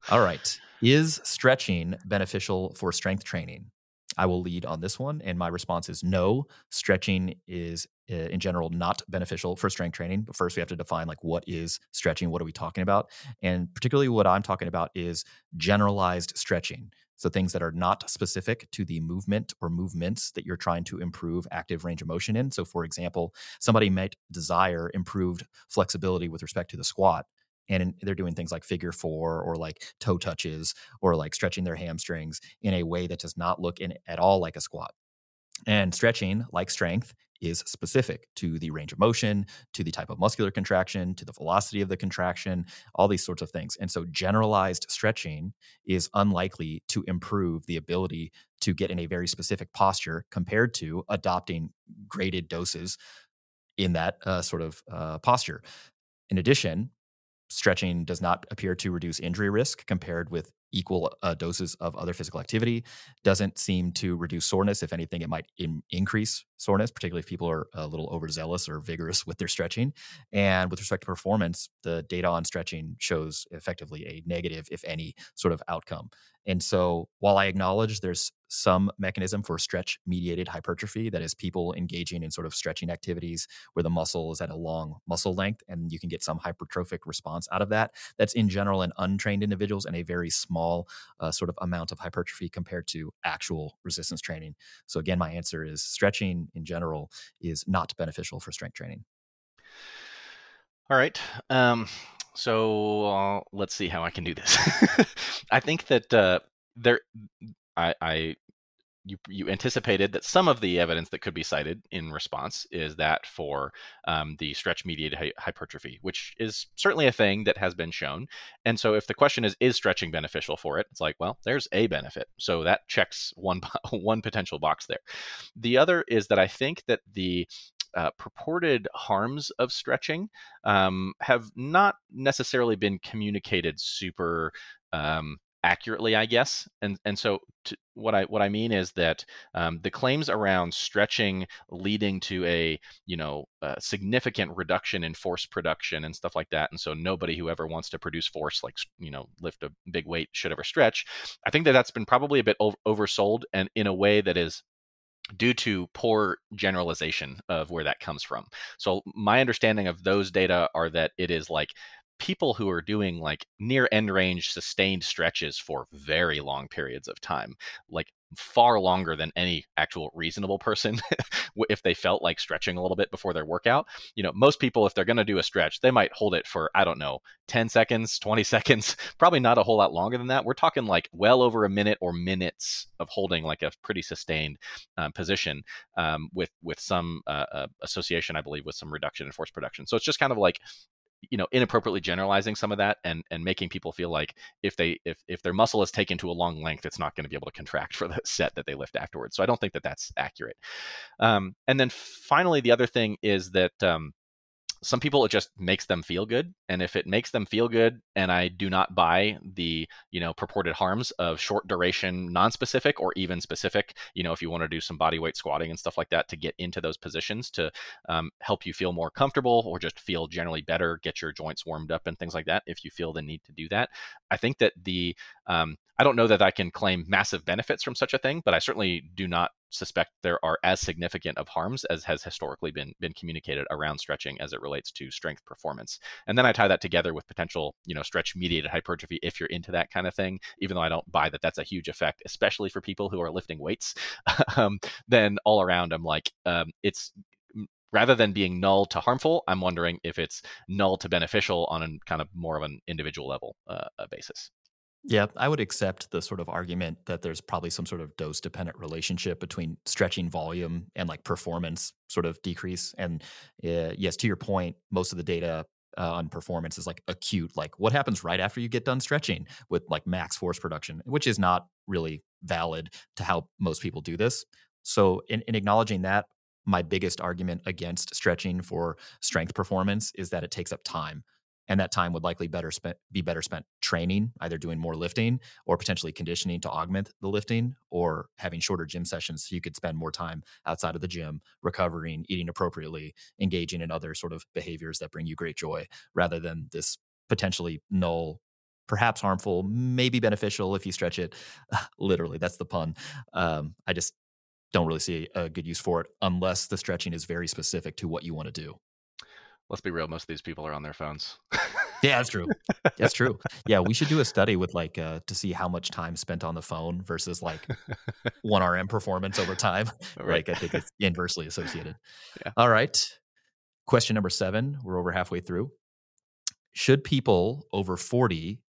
All right. Is stretching beneficial for strength training? I will lead on this one, and my response is no. Stretching is, uh, in general, not beneficial for strength training. But first, we have to define like what is stretching. What are we talking about? And particularly, what I'm talking about is generalized stretching. So things that are not specific to the movement or movements that you're trying to improve active range of motion in. So for example, somebody might desire improved flexibility with respect to the squat and they're doing things like figure four or like toe touches or like stretching their hamstrings in a way that does not look in at all like a squat. And stretching, like strength, is specific to the range of motion, to the type of muscular contraction, to the velocity of the contraction, all these sorts of things. And so generalized stretching is unlikely to improve the ability to get in a very specific posture compared to adopting graded doses in that uh, sort of uh, posture. In addition, stretching does not appear to reduce injury risk compared with equal uh, doses of other physical activity doesn't seem to reduce soreness. If anything it might in- increase soreness particularly if people are a little overzealous or vigorous with their stretching. And with respect to performance the data on stretching shows effectively a negative if any sort of outcome. And so while i acknowledge there's some mechanism for stretch mediated hypertrophy. That is, people engaging in sort of stretching activities where the muscle is at a long muscle length and you can get some hypertrophic response out of that. That's in general in untrained individuals and a very small uh, sort of amount of hypertrophy compared to actual resistance training. So, again, my answer is stretching in general is not beneficial for strength training. All right. Um, so uh, let's see how I can do this. I think that uh, there, I, I, you, you anticipated that some of the evidence that could be cited in response is that for um, the stretch mediated hy- hypertrophy, which is certainly a thing that has been shown. And so, if the question is, is stretching beneficial for it? It's like, well, there's a benefit. So that checks one one potential box there. The other is that I think that the uh, purported harms of stretching um, have not necessarily been communicated super um, accurately, I guess. And and so to, what I what I mean is that um, the claims around stretching leading to a you know a significant reduction in force production and stuff like that, and so nobody who ever wants to produce force, like you know lift a big weight, should ever stretch. I think that that's been probably a bit oversold and in a way that is due to poor generalization of where that comes from. So my understanding of those data are that it is like people who are doing like near end range sustained stretches for very long periods of time like far longer than any actual reasonable person if they felt like stretching a little bit before their workout. You know most people if they're going to do a stretch they might hold it for i don't know 10 seconds 20 seconds probably not a whole lot longer than that. We're talking like well over a minute or minutes of holding like a pretty sustained um, position um, with with some uh, uh, association i believe with some reduction in force production. So it's just kind of like you know inappropriately generalizing some of that and and making people feel like if they if if their muscle is taken to a long length it's not going to be able to contract for the set that they lift afterwards. So i don't think that that's accurate. Um, and then finally the other thing is that um, some people it just makes them feel good and if it makes them feel good and i do not buy the you know purported harms of short duration non-specific or even specific you know if you want to do some body weight squatting and stuff like that to get into those positions to um, help you feel more comfortable or just feel generally better get your joints warmed up and things like that if you feel the need to do that. I think that the um, I don't know that I can claim massive benefits from such a thing, but I certainly do not suspect there are as significant of harms as has historically been been communicated around stretching as it relates to strength performance. And then I tie that together with potential, you know, stretch mediated hypertrophy if you're into that kind of thing, even though I don't buy that that's a huge effect, especially for people who are lifting weights. um, then all around, I'm like, um, it's rather than being null to harmful, I'm wondering if it's null to beneficial on a kind of more of an individual level uh, basis. Yeah, I would accept the sort of argument that there's probably some sort of dose dependent relationship between stretching volume and like performance sort of decrease. And uh, yes, to your point, most of the data uh, on performance is like acute, like what happens right after you get done stretching with like max force production, which is not really valid to how most people do this. So, in, in acknowledging that, my biggest argument against stretching for strength performance is that it takes up time and that time would likely better spent be better spent training either doing more lifting or potentially conditioning to augment the lifting or having shorter gym sessions so you could spend more time outside of the gym recovering eating appropriately engaging in other sort of behaviors that bring you great joy rather than this potentially null perhaps harmful maybe beneficial if you stretch it. Literally that's the pun. Um, i just don't really see a good use for it unless the stretching is very specific to what you want to do let's be real most of these people are on their phones. Yeah that's true. That's true. Yeah we should do a study with like uh, to see how much time spent on the phone versus like one rm performance over time. Right. like i think it's inversely associated. Yeah. all right. Question number seven. We're over halfway through. Should people over 40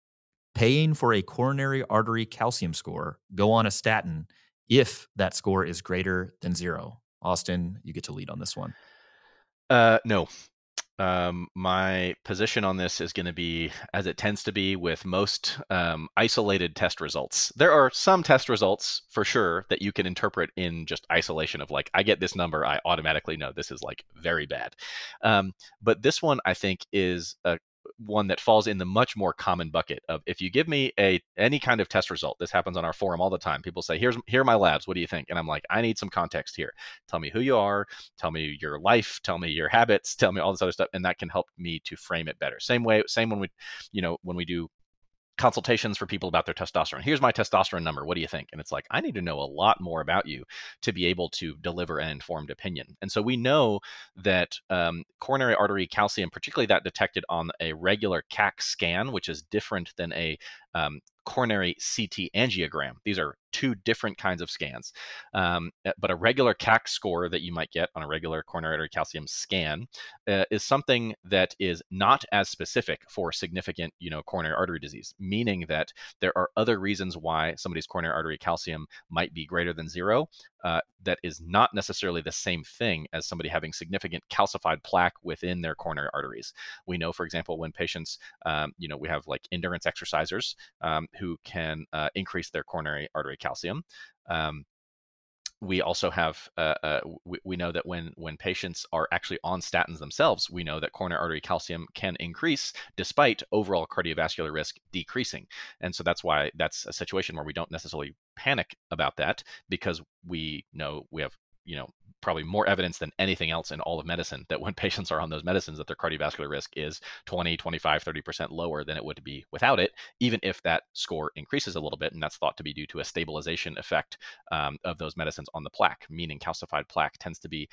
paying for a coronary artery calcium score go on a statin if that score is greater than zero? Austin you get to lead on this one. Uh, no, um, my position on this is going to be as it tends to be with most um, isolated test results. There are some test results for sure that you can interpret in just isolation of like, I get this number, I automatically know this is like very bad. Um, but this one I think is a one that falls in the much more common bucket of if you give me a any kind of test result this happens on our forum all the time people say here's here are my labs what do you think? And i'm like i need some context here. Tell me who you are tell me your life tell me your habits tell me all this other stuff and that can help me to frame it better. Same way same when we you know when we do consultations for people about their testosterone. Here's my testosterone number. What do you think? And it's like, I need to know a lot more about you to be able to deliver an informed opinion. And so we know that um, coronary artery calcium, particularly that detected on a regular CAC scan, which is different than a um, coronary CT angiogram. These are two different kinds of scans. Um, eh, but a regular CAC score that you might get on a regular coronary artery calcium scan uh, is something that is not as specific for significant, you know, coronary artery disease, meaning that there are other reasons why somebody's coronary artery calcium might be greater than zero. Uh, that is not necessarily the same thing as somebody having significant calcified plaque within their coronary arteries. We know, for example, when patients, um, you know, we have like endurance exercisers um, who can uh, increase their coronary artery calcium. Um, we also have uh, uh, we, we, know that when when patients are actually on statins themselves we know that coronary artery calcium can increase despite overall cardiovascular risk decreasing. And so that's why that's a situation where we don't necessarily panic about that because we know we have you know probably more evidence than anything else in all of medicine that when patients are on those medicines that their cardiovascular risk is 20 25 30% lower than it would be without it even if that score increases a little bit and that's thought to be due to a stabilization effect um, of those medicines on the plaque meaning calcified plaque tends to be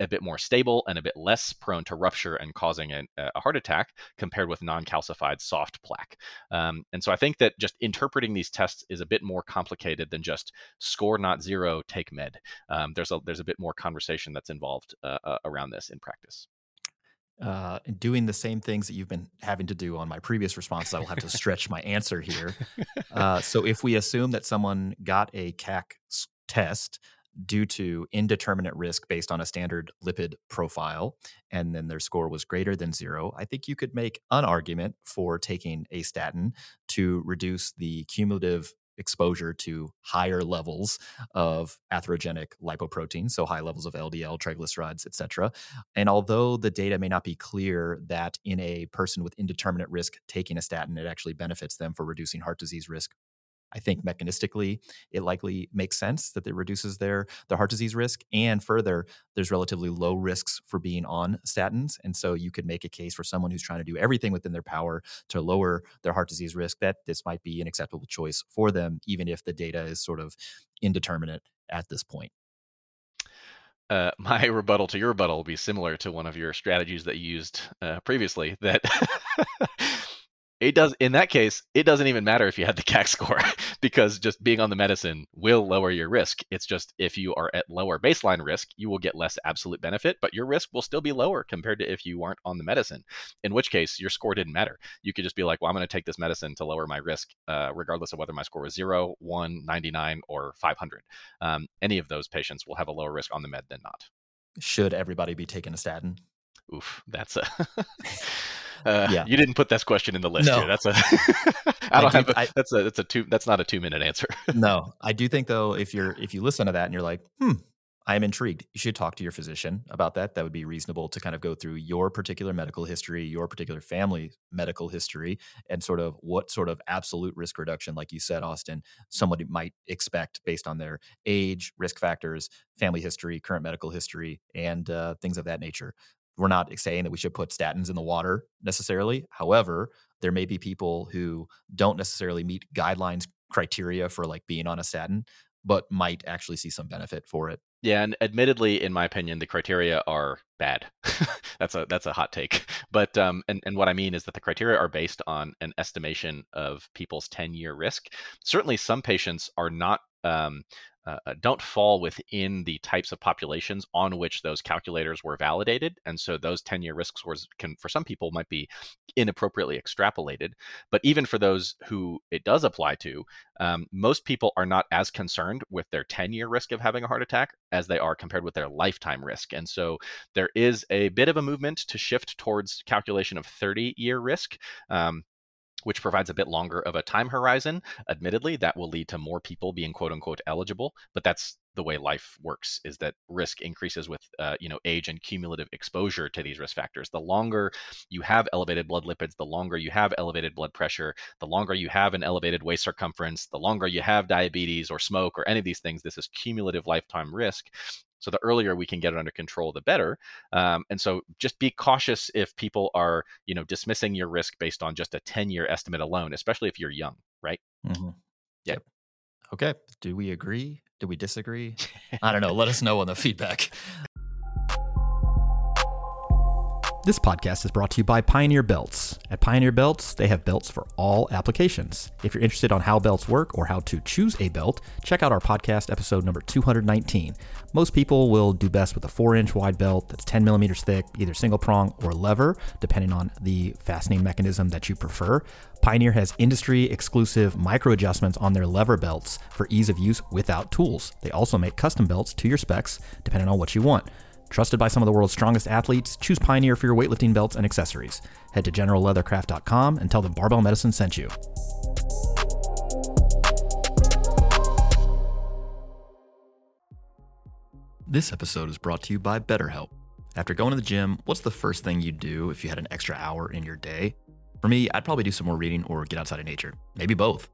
a bit more stable and a bit less prone to rupture and causing a, a heart attack compared with non-calcified soft plaque. Um, and so I think that just interpreting these tests is a bit more complicated than just score not zero, take med. Um, there's a there's a bit more conversation that's involved uh, uh, around this in practice. Uh, doing the same things that you've been having to do on my previous responses, I will have to stretch my answer here. Uh, so, if we assume that someone got a CAC test due to indeterminate risk based on a standard lipid profile, and then their score was greater than zero, I think you could make an argument for taking a statin to reduce the cumulative exposure to higher levels of atherogenic lipoprotein, so high levels of LDL, triglycerides, etc. And although the data may not be clear that in a person with indeterminate risk taking a statin, it actually benefits them for reducing heart disease risk I think mechanistically, it likely makes sense that it reduces their their heart disease risk. And further, there's relatively low risks for being on statins, and so you could make a case for someone who's trying to do everything within their power to lower their heart disease risk that this might be an acceptable choice for them, even if the data is sort of indeterminate at this point. Uh, my rebuttal to your rebuttal will be similar to one of your strategies that you used uh, previously. That it does in that case it doesn't even matter if you had the cac score because just being on the medicine will lower your risk. It's just if you are at lower baseline risk you will get less absolute benefit but your risk will still be lower compared to if you weren't on the medicine in which case your score didn't matter. You could just be like well i'm going to take this medicine to lower my risk uh, regardless of whether my score was 0 1 99 or 500 um, any of those patients will have a lower risk on the med than not. Should everybody be taking a statin? Oof that's a Uh, yeah. You didn't put this question in the list no. here. That's a. I don't I have. A, I, that's a. That's a two. That's not a two minute answer. no, I do think though, if you're if you listen to that and you're like, hmm, I am intrigued. You should talk to your physician about that. That would be reasonable to kind of go through your particular medical history, your particular family medical history, and sort of what sort of absolute risk reduction, like you said, Austin, somebody might expect based on their age, risk factors, family history, current medical history, and uh, things of that nature. We're not saying that we should put statins in the water necessarily. However, there may be people who don't necessarily meet guidelines criteria for like being on a statin, but might actually see some benefit for it. Yeah, and admittedly, in my opinion, the criteria are bad. that's a that's a hot take. But um, and and what I mean is that the criteria are based on an estimation of people's ten year risk. Certainly, some patients are not um, uh, uh, don't fall within the types of populations on which those calculators were validated. And so those 10 year risk scores can, for some people, might be inappropriately extrapolated. But even for those who it does apply to, um, most people are not as concerned with their 10 year risk of having a heart attack as they are compared with their lifetime risk. And so there is a bit of a movement to shift towards calculation of 30 year risk. Um, which provides a bit longer of a time horizon. Admittedly, that will lead to more people being quote unquote eligible, but that's the way life works is that risk increases with uh, you know age and cumulative exposure to these risk factors the longer you have elevated blood lipids the longer you have elevated blood pressure the longer you have an elevated waist circumference the longer you have diabetes or smoke or any of these things this is cumulative lifetime risk So the earlier we can get it under control, the better. Um, and so just be cautious if people are, you know, dismissing your risk based on just a 10 year estimate alone, especially if you're young, right? Mm-hmm. Yep. Okay. Do we agree? Do we disagree? I don't know. Let us know on the feedback. This podcast is brought to you by Pioneer Belts. At Pioneer Belts, they have belts for all applications. If you're interested on how belts work or how to choose a belt, check out our podcast episode number 219. Most people will do best with a 4-inch wide belt that's 10 millimeters thick, either single prong or lever, depending on the fastening mechanism that you prefer. Pioneer has industry exclusive micro adjustments on their lever belts for ease of use without tools. They also make custom belts to your specs, depending on what you want. Trusted by some of the world's strongest athletes, choose Pioneer for your weightlifting belts and accessories. Head to generalleathercraft.com and tell them Barbell Medicine sent you. This episode is brought to you by BetterHelp. After going to the gym, what's the first thing you'd do if you had an extra hour in your day? For me, I'd probably do some more reading or get outside of nature. Maybe both.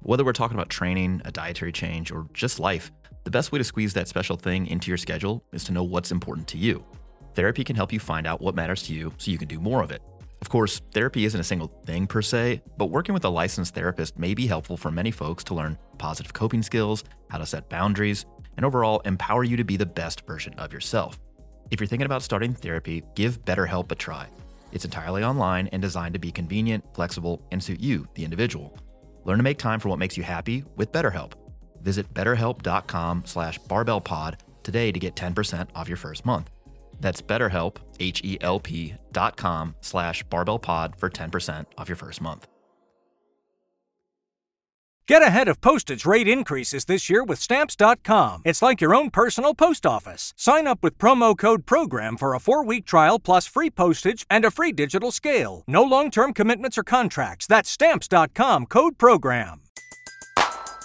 Whether we're talking about training, a dietary change, or just life, the best way to squeeze that special thing into your schedule is to know what's important to you. Therapy can help you find out what matters to you so you can do more of it. Of course, therapy isn't a single thing per se, but working with a licensed therapist may be helpful for many folks to learn positive coping skills, how to set boundaries, and overall empower you to be the best version of yourself. If you're thinking about starting therapy, give BetterHelp a try. It's entirely online and designed to be convenient, flexible, and suit you, the individual. Learn to make time for what makes you happy with BetterHelp. Visit betterhelp.com slash barbellpod today to get 10% off your first month. That's betterhelp, H-E-L-P dot com slash barbellpod for 10% off your first month. Get ahead of postage rate increases this year with Stamps.com. It's like your own personal post office. Sign up with promo code PROGRAM for a four week trial plus free postage and a free digital scale. No long term commitments or contracts. That's Stamps.com code PROGRAM.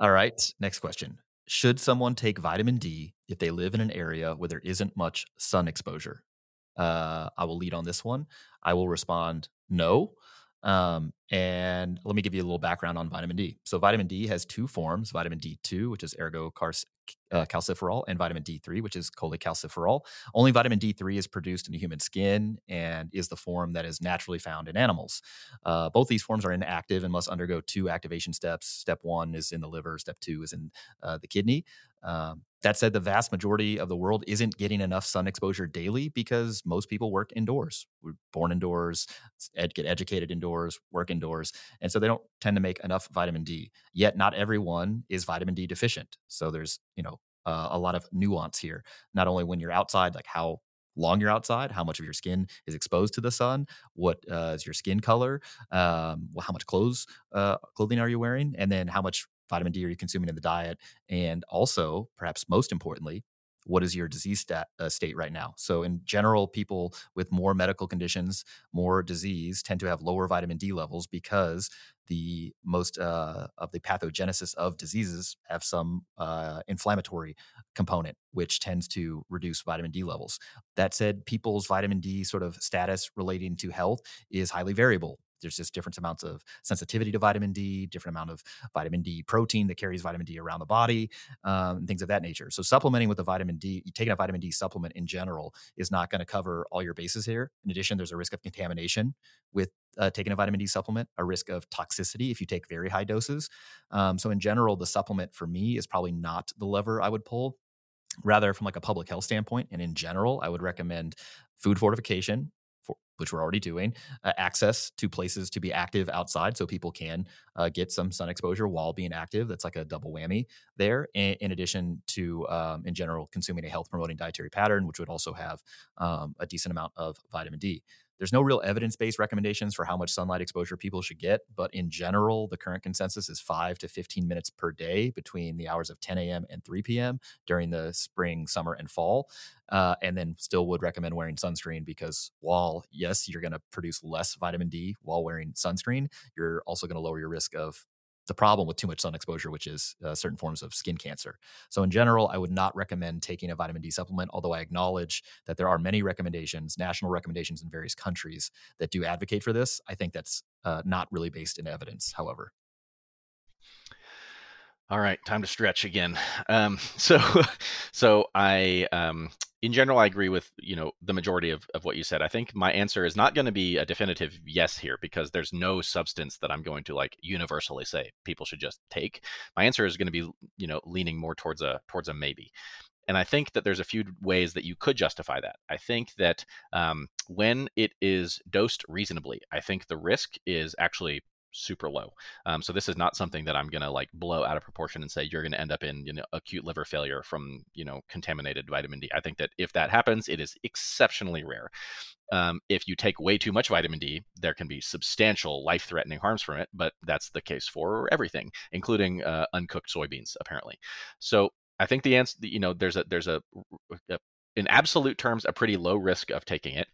All right, next question. Should someone take vitamin D if they live in an area where there isn't much sun exposure? Uh, I will lead on this one. I will respond no. Um, and let me give you a little background on vitamin D. So, vitamin D has two forms vitamin D2, which is ergo uh, calciferol, and vitamin D3, which is cholecalciferol. Only vitamin D3 is produced in the human skin and is the form that is naturally found in animals. Uh, both these forms are inactive and must undergo two activation steps. Step one is in the liver, step two is in uh, the kidney. Um, that said, the vast majority of the world isn't getting enough sun exposure daily because most people work indoors. We're born indoors, ed- get educated indoors, work indoors. And so they don't tend to make enough vitamin D. Yet, not everyone is vitamin D deficient. So there's, you know, uh, a lot of nuance here. Not only when you're outside, like how long you're outside, how much of your skin is exposed to the sun, what uh, is your skin color, um, how much clothes uh, clothing are you wearing, and then how much vitamin D are you consuming in the diet? And also, perhaps most importantly, what is your disease stat, uh, state right now? So, in general, people with more medical conditions, more disease, tend to have lower vitamin D levels because the most uh, of the pathogenesis of diseases have some uh, inflammatory component, which tends to reduce vitamin D levels. That said, people's vitamin D sort of status relating to health is highly variable there's just different amounts of sensitivity to vitamin D, different amount of vitamin D protein that carries vitamin D around the body, um, and things of that nature. So supplementing with a vitamin D, taking a vitamin D supplement in general is not going to cover all your bases here. In addition, there's a risk of contamination with uh, taking a vitamin D supplement, a risk of toxicity if you take very high doses. Um, so in general, the supplement for me is probably not the lever I would pull rather from like a public health standpoint and in general i would recommend food fortification which we're already doing, uh, access to places to be active outside so people can uh, get some sun exposure while being active. That's like a double whammy there. In, in addition to, um, in general, consuming a health promoting dietary pattern, which would also have um, a decent amount of vitamin D. there's no real evidence based recommendations for how much sunlight exposure people should get. But in general, the current consensus is five to 15 minutes per day between the hours of 10 a.m. and 3 p.m. during the spring, summer, and fall. Uh, and then still would recommend wearing sunscreen because while, yes, you're going to produce less vitamin D while wearing sunscreen, you're also going to lower your risk of the problem with too much sun exposure, which is uh, certain forms of skin cancer. So, in general, I would not recommend taking a vitamin D supplement, although I acknowledge that there are many recommendations, national recommendations in various countries that do advocate for this. I think that's uh, not really based in evidence, however. All right, time to stretch again. Um, so, so I, um, in general, I agree with you know the majority of, of what you said. I think my answer is not going to be a definitive yes here because there's no substance that I'm going to like universally say people should just take. My answer is going to be you know leaning more towards a towards a maybe. And I think that there's a few ways that you could justify that. I think that um, when it is dosed reasonably, I think the risk is actually super low. Um, so this is not something that I'm going to like blow out of proportion and say you're going to end up in you know acute liver failure from you know contaminated vitamin D. I think that if that happens, it is exceptionally rare. Um, if you take way too much vitamin D, there can be substantial life-threatening harms from it. But that's the case for everything, including uh, uncooked soybeans, apparently. So I think the answer, you know, there's a there's a, a in absolute terms a pretty low risk of taking it.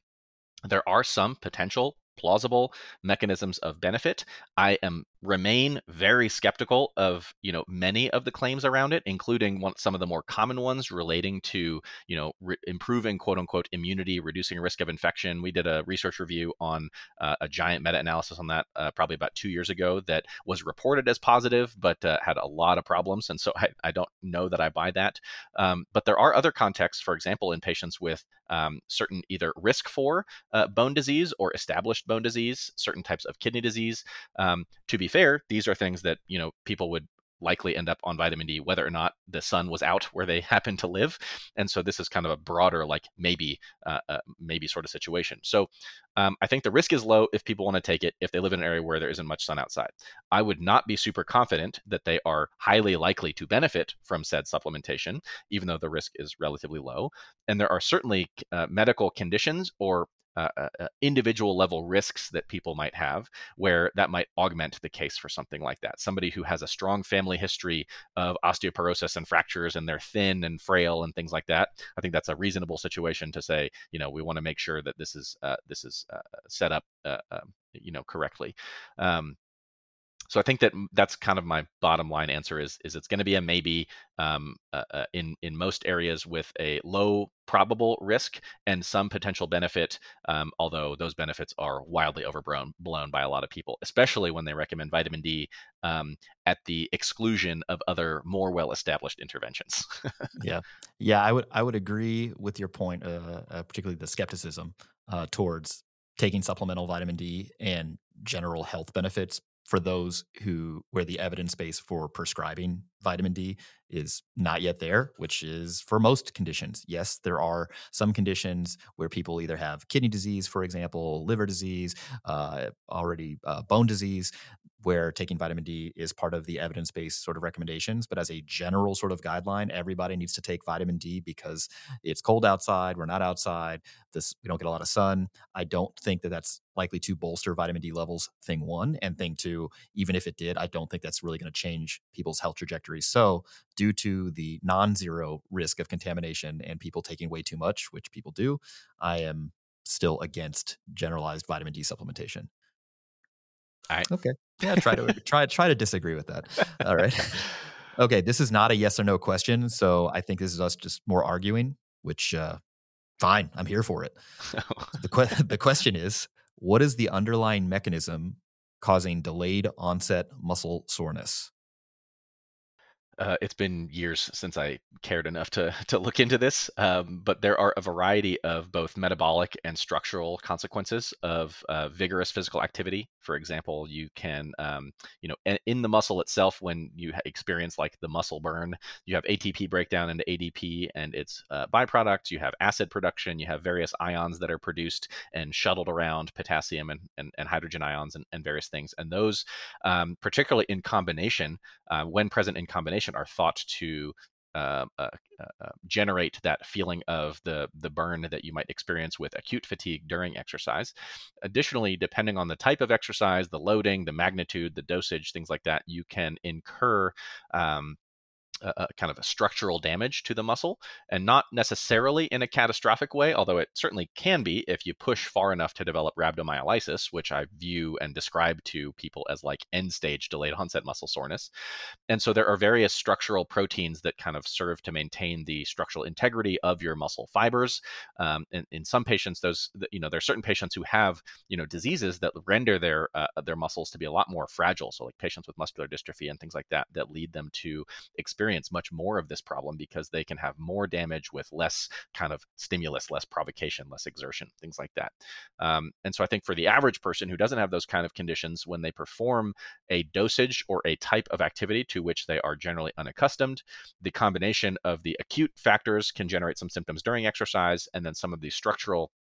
There are some potential plausible mechanisms of benefit. I am remain very skeptical of you know many of the claims around it, including one, some of the more common ones relating to you know re- improving quote unquote immunity, reducing risk of infection. We did a research review on uh, a giant meta-analysis on that uh, probably about two years ago that was reported as positive, but uh, had a lot of problems, and so I, I don't know that I buy that. Um, but there are other contexts, for example, in patients with um, certain either risk for uh, bone disease or established bone disease, certain types of kidney disease. Um, to be fair, these are things that you know people would likely end up on vitamin D whether or not the sun was out where they happen to live. And so this is kind of a broader, like maybe, uh, uh, maybe sort of situation. So um, I think the risk is low if people want to take it if they live in an area where there isn't much sun outside. I would not be super confident that they are highly likely to benefit from said supplementation, even though the risk is relatively low. And there are certainly uh, medical conditions or uh, uh, uh, individual level risks that people might have, where that might augment the case for something like that. Somebody who has a strong family history of osteoporosis and fractures and they're thin and frail and things like that. I think that's a reasonable situation to say, you know, we want to make sure that this is uh, this is uh, set up, um, you know, correctly. Um, so I think that that's kind of my bottom line answer is is it's going to be a maybe um, uh, uh, in in most areas with a low probable risk and some potential benefit, um, although those benefits are wildly overblown blown by a lot of people, especially when they recommend vitamin D um, at the exclusion of other more well established interventions. yeah, yeah, I would I would agree with your point, uh, uh particularly the skepticism uh, towards taking supplemental vitamin D and general health benefits for those who where the evidence base for prescribing vitamin D is not yet there, which is for most conditions. Yes, there are some conditions where people either have kidney disease, for example, liver disease, uh, already uh, bone disease, where taking vitamin D is part of the evidence based sort of recommendations. But as a general sort of guideline, everybody needs to take vitamin D because it's cold outside. We're not outside. This we don't get a lot of sun. I don't think that that's likely to bolster vitamin D levels. Thing one and thing two, even if it did, I don't think that's really going to change people's health trajectories. So due to the non-zero risk of contamination and people taking way too much, which people do, I am still against generalized vitamin D supplementation. All right. Okay. Yeah, try to try try to disagree with that. All right. Okay, this is not a yes or no question, so I think this is us just more arguing, which uh fine, I'm here for it. the que- the question is, what is the underlying mechanism causing delayed onset muscle soreness? Uh, it's been years since I cared enough to to look into this, um, but there are a variety of both metabolic and structural consequences of uh, vigorous physical activity. For example, you can, um, you know, in the muscle itself, when you experience like the muscle burn, you have ATP breakdown into ADP and its uh, byproducts. You have acid production. You have various ions that are produced and shuttled around, potassium and, and, and hydrogen ions and, and, various things. And those, um, particularly in combination, uh, when present in combination are thought to uh, uh, uh, generate that feeling of the the burn that you might experience with acute fatigue during exercise. Additionally, depending on the type of exercise, the loading, the magnitude, the dosage, things like that, you can incur um, a, kind of a structural damage to the muscle and not necessarily in a catastrophic way, although it certainly can be if you push far enough to develop rhabdomyolysis, which I view and describe to people as like end stage delayed onset muscle soreness. And so there are various structural proteins that kind of serve to maintain the structural integrity of your muscle fibers. Um, in, in some patients, those, you know, there are certain patients who have, you know, diseases that render their, uh, their muscles to be a lot more fragile. So like patients with muscular dystrophy and things like that, that lead them to experience experience much more of this problem because they can have more damage with less kind of stimulus, less provocation, less exertion, things like that. Um, and so I think for the average person who doesn't have those kind of conditions, when they perform a dosage or a type of activity to which they are generally unaccustomed, the combination of the acute factors can generate some symptoms during exercise, and then some of the structural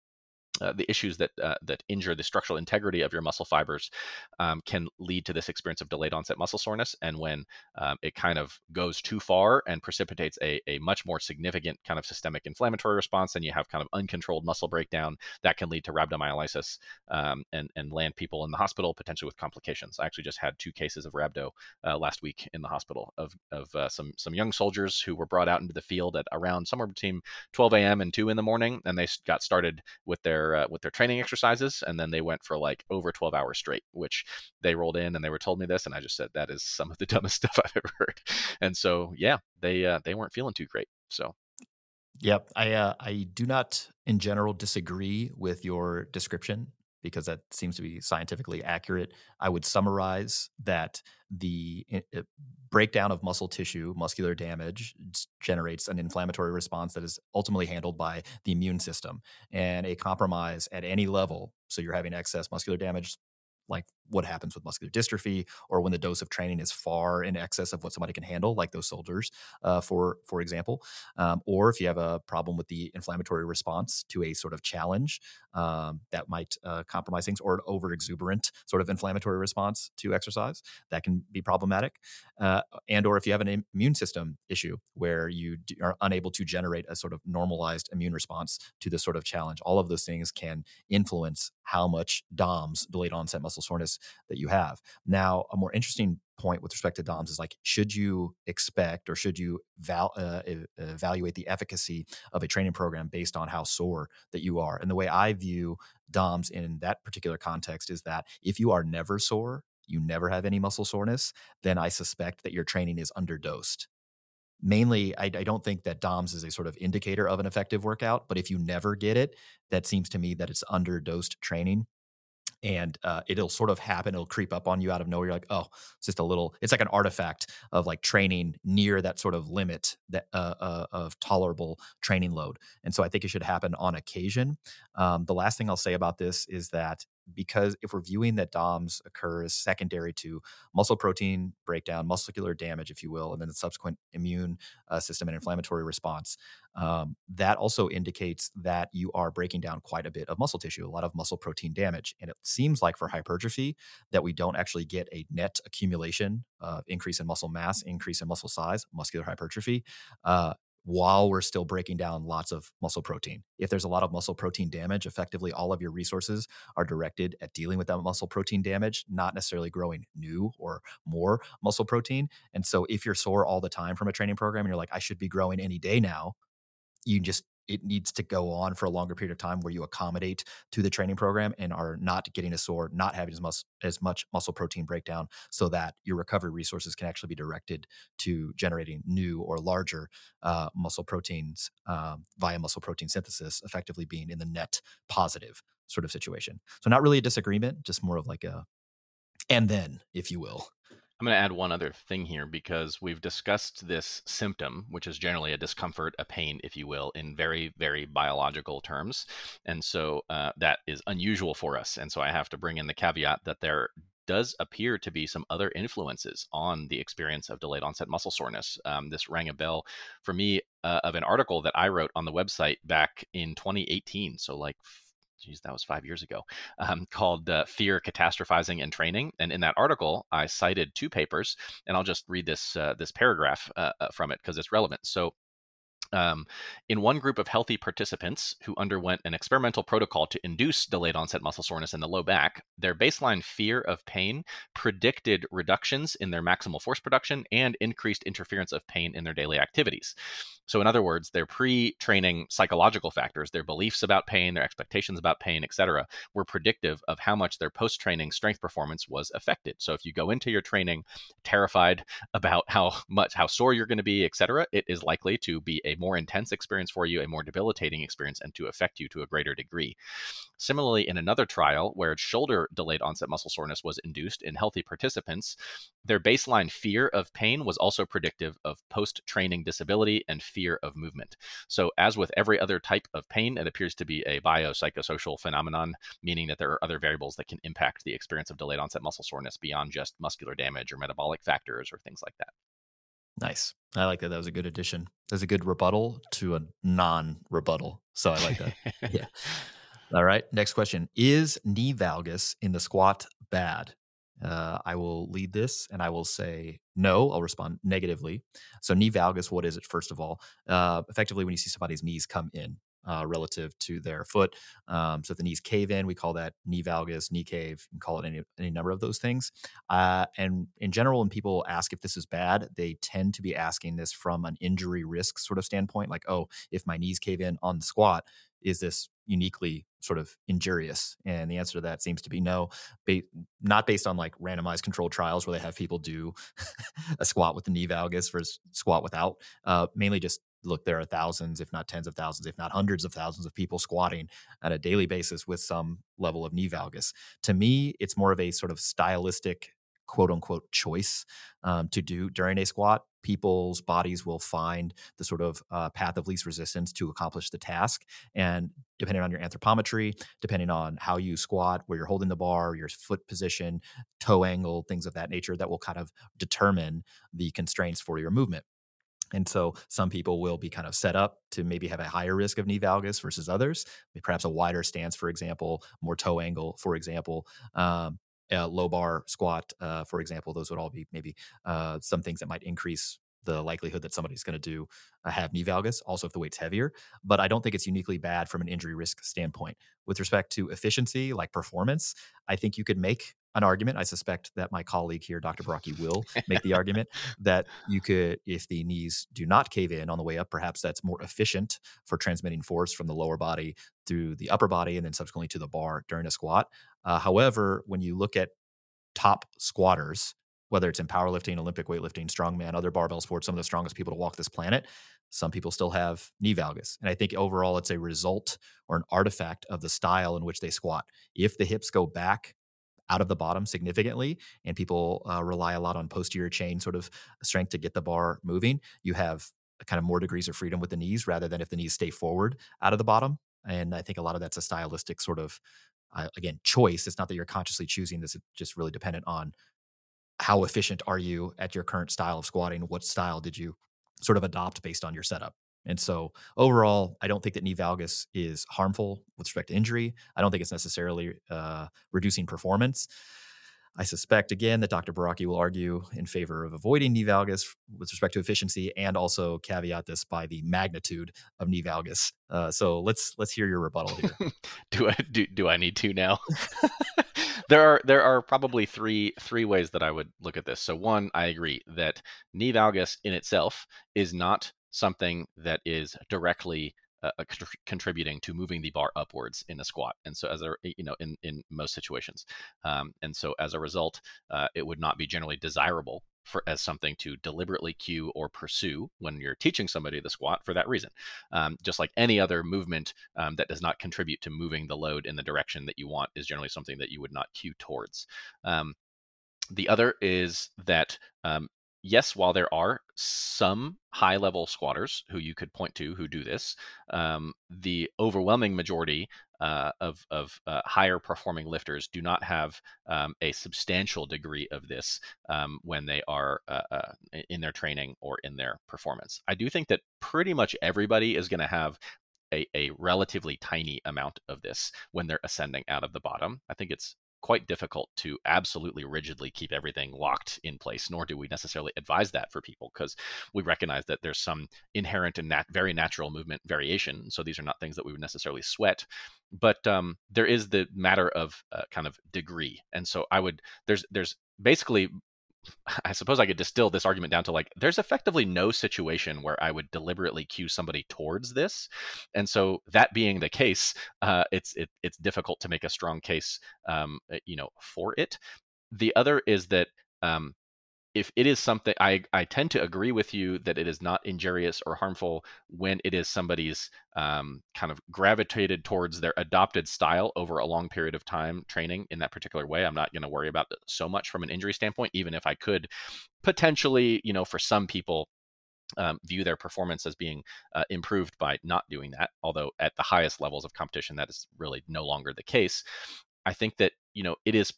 uh, the issues that uh, that injure the structural integrity of your muscle fibers um, can lead to this experience of delayed onset muscle soreness. And when um, it kind of goes too far and precipitates a, a much more significant kind of systemic inflammatory response, then you have kind of uncontrolled muscle breakdown that can lead to rhabdomyolysis um, and and land people in the hospital potentially with complications. I actually just had two cases of rhabdo uh, last week in the hospital of of uh, some some young soldiers who were brought out into the field at around somewhere between 12 a.m. and 2 in the morning, and they got started with their their uh, with their training exercises, and then they went for like over 12 hours straight, which they rolled in and they were told me this, and I just said that is some of the dumbest stuff I've ever heard. And so yeah, they uh, they weren't feeling too great. So Yep, I uh, I do not in general disagree with your description because that seems to be scientifically accurate. I would summarize that the uh, breakdown of muscle tissue, muscular damage, generates an inflammatory response that is ultimately handled by the immune system. And a compromise at any level, so you're having excess muscular damage, like what happens with muscular dystrophy or when the dose of training is far in excess of what somebody can handle like those soldiers uh, for for example um, or if you have a problem with the inflammatory response to a sort of challenge um, that might uh, compromise things or an over exuberant sort of inflammatory response to exercise that can be problematic uh, and or if you have an immune system issue where you are unable to generate a sort of normalized immune response to this sort of challenge all of those things can influence how much DOMS, delayed onset muscle soreness, that you have. Now, a more interesting point with respect to DOMS is like, should you expect or should you val- uh, evaluate the efficacy of a training program based on how sore that you are? And the way I view DOMS in that particular context is that if you are never sore, you never have any muscle soreness, then I suspect that your training is underdosed mainly I, I, don't think that doms is a sort of indicator of an effective workout but if you never get it that seems to me that it's underdosed training and uh, it'll sort of happen. It'll creep up on you out of nowhere. You're like, oh, it's just a little. It's like an artifact of like training near that sort of limit that uh, uh, of tolerable training load. And so I think it should happen on occasion. Um, the last thing I'll say about this is that because if we're viewing that DOMS occurs secondary to muscle protein breakdown, muscular damage, if you will, and then the subsequent immune uh, system and inflammatory response, um, that also indicates that you are breaking down quite a bit of muscle tissue, a lot of muscle protein damage. And it seems like for hypertrophy that we don't actually get a net accumulation, uh, increase in muscle mass, increase in muscle size, muscular hypertrophy. Uh, while we're still breaking down lots of muscle protein. If there's a lot of muscle protein damage, effectively all of your resources are directed at dealing with that muscle protein damage, not necessarily growing new or more muscle protein. And so if you're sore all the time from a training program and you're like, I should be growing any day now, you just it needs to go on for a longer period of time where you accommodate to the training program and are not getting a sore, not having as much as much muscle protein breakdown, so that your recovery resources can actually be directed to generating new or larger uh, muscle proteins um, via muscle protein synthesis, effectively being in the net positive sort of situation. So not really a disagreement, just more of like a and then, if you will. I'm going to add one other thing here because we've discussed this symptom, which is generally a discomfort, a pain, if you will, in very, very biological terms. And so uh, that is unusual for us. And so I have to bring in the caveat that there does appear to be some other influences on the experience of delayed onset muscle soreness. Um, this rang a bell for me uh, of an article that I wrote on the website back in 2018. So, like geez, that was five years ago, um, called uh, Fear, Catastrophizing, and Training. And in that article, I cited two papers, and I'll just read this uh, this paragraph uh, uh from it because it's relevant. So um, in one group of healthy participants who underwent an experimental protocol to induce delayed onset muscle soreness in the low back, their baseline fear of pain predicted reductions in their maximal force production and increased interference of pain in their daily activities. So, in other words, their pre-training psychological factors, their beliefs about pain, their expectations about pain, etc., were predictive of how much their post-training strength performance was affected. So, if you go into your training terrified about how much how sore you're going to be, etc., it is likely to be a more intense experience for you, a more debilitating experience, and to affect you to a greater degree. Similarly, in another trial where shoulder delayed onset muscle soreness was induced in healthy participants, their baseline fear of pain was also predictive of post training disability and fear of movement. So, as with every other type of pain, it appears to be a biopsychosocial phenomenon, meaning that there are other variables that can impact the experience of delayed onset muscle soreness beyond just muscular damage or metabolic factors or things like that. Nice. I like that. That was a good addition. That's a good rebuttal to a non rebuttal. So I like that. yeah. All right. Next question Is knee valgus in the squat bad? Uh, I will lead this and I will say no. I'll respond negatively. So, knee valgus, what is it, first of all? Uh, effectively, when you see somebody's knees come in, uh, relative to their foot. Um, so if the knees cave in, we call that knee valgus, knee cave. and call it any, any number of those things. Uh, and in general, when people ask if this is bad, they tend to be asking this from an injury risk sort of standpoint, like, oh, if my knees cave in on the squat, is this uniquely sort of injurious? And the answer to that seems to be no, ba- not based on like randomized controlled trials where they have people do a squat with the knee valgus versus squat without. Uh, mainly just look, there are thousands, if not tens of thousands, if not hundreds of thousands of people squatting on a daily basis with some level of knee valgus. To me, it's more of a sort of stylistic quote unquote choice um, to do during a squat. People's bodies will find the sort of uh, path of least resistance to accomplish the task. And depending on your anthropometry, depending on how you squat, where you're holding the bar, your foot position, toe angle, things of that nature, that will kind of determine the constraints for your movement. And so some people will be kind of set up to maybe have a higher risk of knee valgus versus others, perhaps a wider stance, for example, more toe angle, for example, um, low bar squat, uh, for example. Those would all be maybe uh, some things that might increase the likelihood that somebody's going to do uh, have knee valgus, also if the weight's heavier. But I don't think it's uniquely bad from an injury risk standpoint. With respect to efficiency, like performance, I think you could make an argument. I suspect that my colleague here, Dr. Baraki, will make the argument that you could, if the knees do not cave in on the way up, perhaps that's more efficient for transmitting force from the lower body through the upper body and then subsequently to the bar during a squat. Uh, however, when you look at top squatters, whether it's in powerlifting, Olympic weightlifting, strongman, other barbell sports, some of the strongest people to walk this planet, some people still have knee valgus. And I think overall it's a result or an artifact of the style in which they squat. If the hips go back out of the bottom significantly, and people uh, rely a lot on posterior chain sort of strength to get the bar moving, you have kind of more degrees of freedom with the knees rather than if the knees stay forward out of the bottom. And I think a lot of that's a stylistic sort of, uh, again, choice. It's not that you're consciously choosing this, it's just really dependent on how efficient are you at your current style of squatting? What style did you sort of adopt based on your setup? And so overall, I don't think that knee valgus is harmful with respect to injury. I don't think it's necessarily uh, reducing performance. I suspect again that Dr. Baraki will argue in favor of avoiding knee valgus with respect to efficiency, and also caveat this by the magnitude of knee valgus. Uh, so let's let's hear your rebuttal here. do I do, do I need to now? there are there are probably three three ways that I would look at this. So one, I agree that knee valgus in itself is not something that is directly uh, uh contributing to moving the bar upwards in a squat and so as a you know in in most situations. Um, and so as a result uh, it would not be generally desirable for as something to deliberately cue or pursue when you're teaching somebody the squat for that reason. Um, just like any other movement um, that does not contribute to moving the load in the direction that you want is generally something that you would not cue towards. Um, the other is that um, yes, while there are some high level squatters who you could point to who do this, um, the overwhelming majority uh, of, of uh, higher performing lifters do not have um, a substantial degree of this um, when they are uh, uh in their training or in their performance. I do think that pretty much everybody is going to have a, a relatively tiny amount of this when they're ascending out of the bottom. I think it's quite difficult to absolutely rigidly keep everything locked in place, nor do we necessarily advise that for people because we recognize that there's some inherent and nat- very natural movement variation. So these are not things that we would necessarily sweat. But um, there is the matter of uh, kind of degree, and so I would there's there's basically I suppose I could distill this argument down to like there's effectively no situation where I would deliberately cue somebody towards this, and so that being the case, uh, it's it, it's difficult to make a strong case, um, eh, you know, for it. The other is that um, if it is something I, I tend to agree with you that it is not injurious or harmful when it is somebody's um, kind of gravitated towards their adopted style over a long period of time training in that particular way. I'm not going to worry about so much from an injury standpoint even if i could potentially you know for some people um, view their performance as being uh, improved by not doing that although at the highest levels of competition that is really no longer the case. I think that you know it is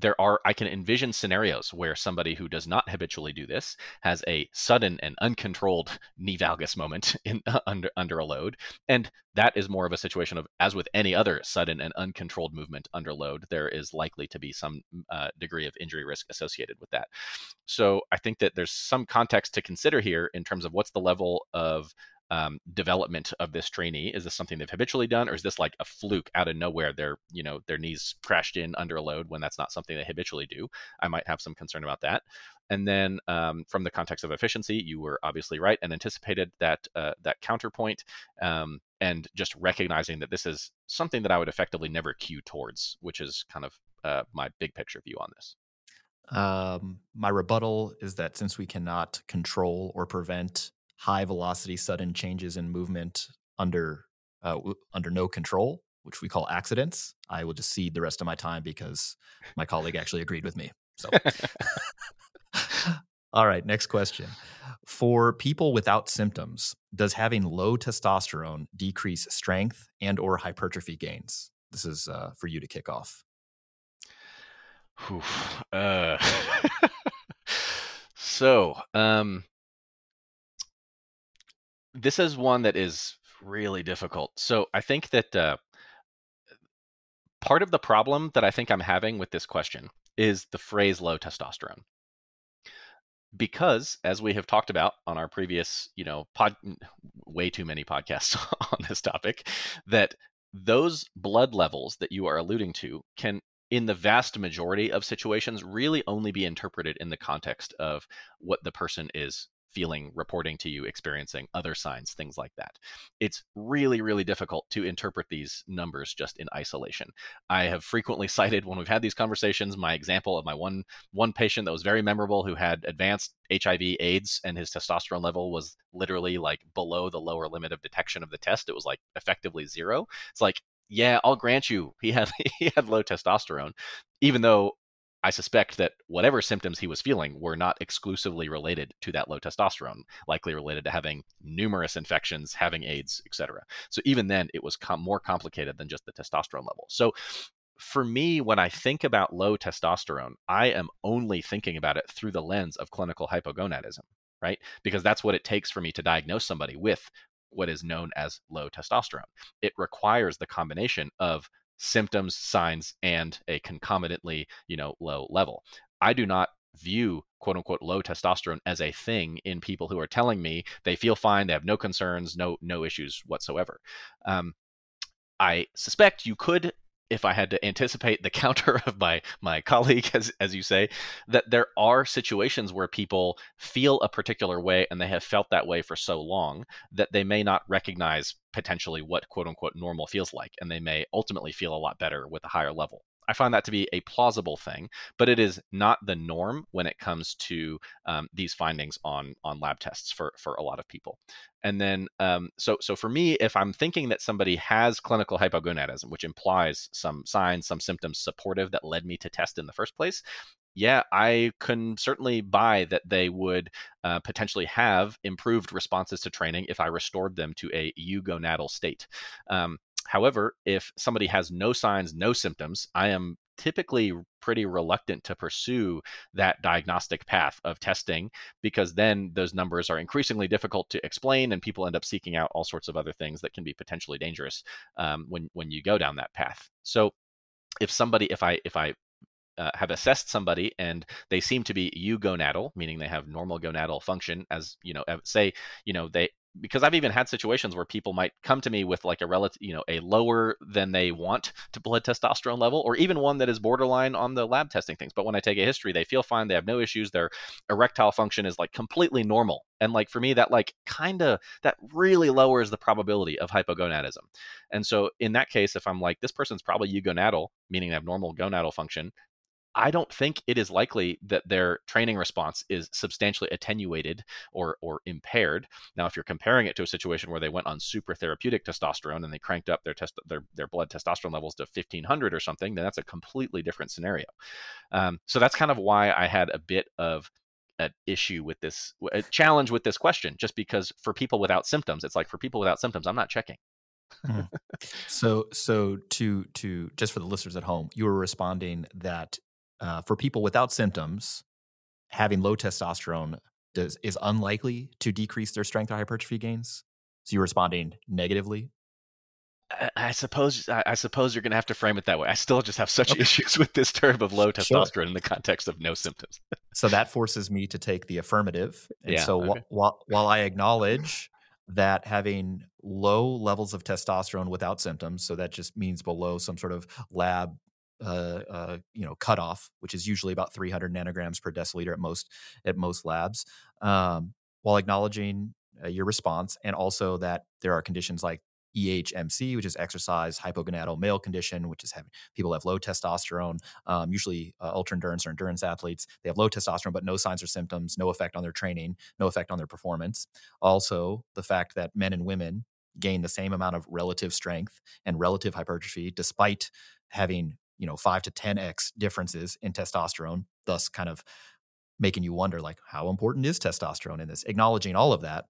there are i can envision scenarios where somebody who does not habitually do this has a sudden and uncontrolled knee valgus moment in uh, under under a load. And that is more of a situation of as with any other sudden and uncontrolled movement under load there is likely to be some uh, degree of injury risk associated with that. So i think that there's some context to consider here in terms of what's the level of um, development of this trainee? Is this something they've habitually done, or is this like a fluke out of nowhere? Their you know their knees crashed in under a load when that's not something they habitually do. I might have some concern about that. And then um, from the context of efficiency, you were obviously right and anticipated that uh, that counterpoint, um, and just recognizing that this is something that I would effectively never cue towards, which is kind of uh, my big picture view on this. Um, my rebuttal is that since we cannot control or prevent high velocity sudden changes in movement under uh, w- under no control which we call accidents i will just cede the rest of my time because my colleague actually agreed with me so. All right next question. For people without symptoms does having low testosterone decrease strength and or hypertrophy gains? This is uh, for you to kick off. Uh, so um this is one that is really difficult. So I think that uh, part of the problem that I think I'm having with this question is the phrase low testosterone. Because, as we have talked about on our previous, you know, pod, way too many podcasts on this topic, that those blood levels that you are alluding to can in the vast majority of situations really only be interpreted in the context of what the person is feeling, reporting to you, experiencing other signs, things like that. It's really, really difficult to interpret these numbers just in isolation. I have frequently cited when we've had these conversations my example of my one one patient that was very memorable who had advanced HIV AIDS and his testosterone level was literally like below the lower limit of detection of the test. It was like effectively zero. It's like yeah, I'll grant you he had he had low testosterone, even though I suspect that whatever symptoms he was feeling were not exclusively related to that low testosterone, likely related to having numerous infections, having AIDS, etc. So even then, it was com- more complicated than just the testosterone level. So for me, when I think about low testosterone, I am only thinking about it through the lens of clinical hypogonadism, right? Because that's what it takes for me to diagnose somebody with what is known as low testosterone. It requires the combination of symptoms, signs, and a concomitantly, you know, low level. I do not view quote unquote low testosterone as a thing in people who are telling me they feel fine, they have no concerns, no no issues whatsoever. Um, I suspect you could if I had to anticipate the counter of my my colleague, as as you say, that there are situations where people feel a particular way and they have felt that way for so long that they may not recognize potentially what quote unquote normal feels like, and they may ultimately feel a lot better with a higher level. I find that to be a plausible thing, but it is not the norm when it comes to um, these findings on on lab tests for for a lot of people. And then, um, so so for me, if I'm thinking that somebody has clinical hypogonadism, which implies some signs, some symptoms supportive that led me to test in the first place, yeah, I can certainly buy that they would uh, potentially have improved responses to training if I restored them to a eugonadal state. Um, However, if somebody has no signs, no symptoms, I am typically pretty reluctant to pursue that diagnostic path of testing because then those numbers are increasingly difficult to explain and people end up seeking out all sorts of other things that can be potentially dangerous um, when when you go down that path. So if somebody if i if i uh, have assessed somebody and they seem to be eugonadal, meaning they have normal gonadal function, as you know, say, you know, they because I've even had situations where people might come to me with like a relative, you know, a lower than they want to blood testosterone level, or even one that is borderline on the lab testing things. But when I take a history, they feel fine. They have no issues. Their erectile function is like completely normal. And like for me, that like kind of that really lowers the probability of hypogonadism. And so in that case, if I'm like this person's probably eugonadal, meaning they have normal gonadal function, I don't think it is likely that their training response is substantially attenuated or or impaired. Now, if you're comparing it to a situation where they went on super therapeutic testosterone and they cranked up their test their their blood testosterone levels to 1500 or something, then that's a completely different scenario. Um, so that's kind of why I had a bit of an issue with this a challenge with this question, just because for people without symptoms, it's like for people without symptoms, I'm not checking. mm. So, so to to just for the listeners at home, you were responding that uh, for people without symptoms, having low testosterone does, is unlikely to decrease their strength or hypertrophy gains. So you're responding negatively. I, suppose I, I, suppose you're going to have to frame it that way. I still just have such okay. issues with this term of low testosterone sure. in the context of no symptoms. so that forces me to take the affirmative. And yeah, so okay. while while I acknowledge that having low levels of testosterone without symptoms, so that just means below some sort of lab uh, uh, you know cutoff, which is usually about 300 nanograms per deciliter at most at most labs, um, while acknowledging uh, your response and also that there are conditions like EHMC, which is exercise hypogonadal male condition, which is having people have low testosterone, um, usually uh, ultra endurance or endurance athletes. They have low testosterone, but no signs or symptoms, no effect on their training, no effect on their performance. Also, the fact that men and women gain the same amount of relative strength and relative hypertrophy despite having you know, five to 10x differences in testosterone, thus kind of making you wonder, like, how important is testosterone in this? Acknowledging all of that,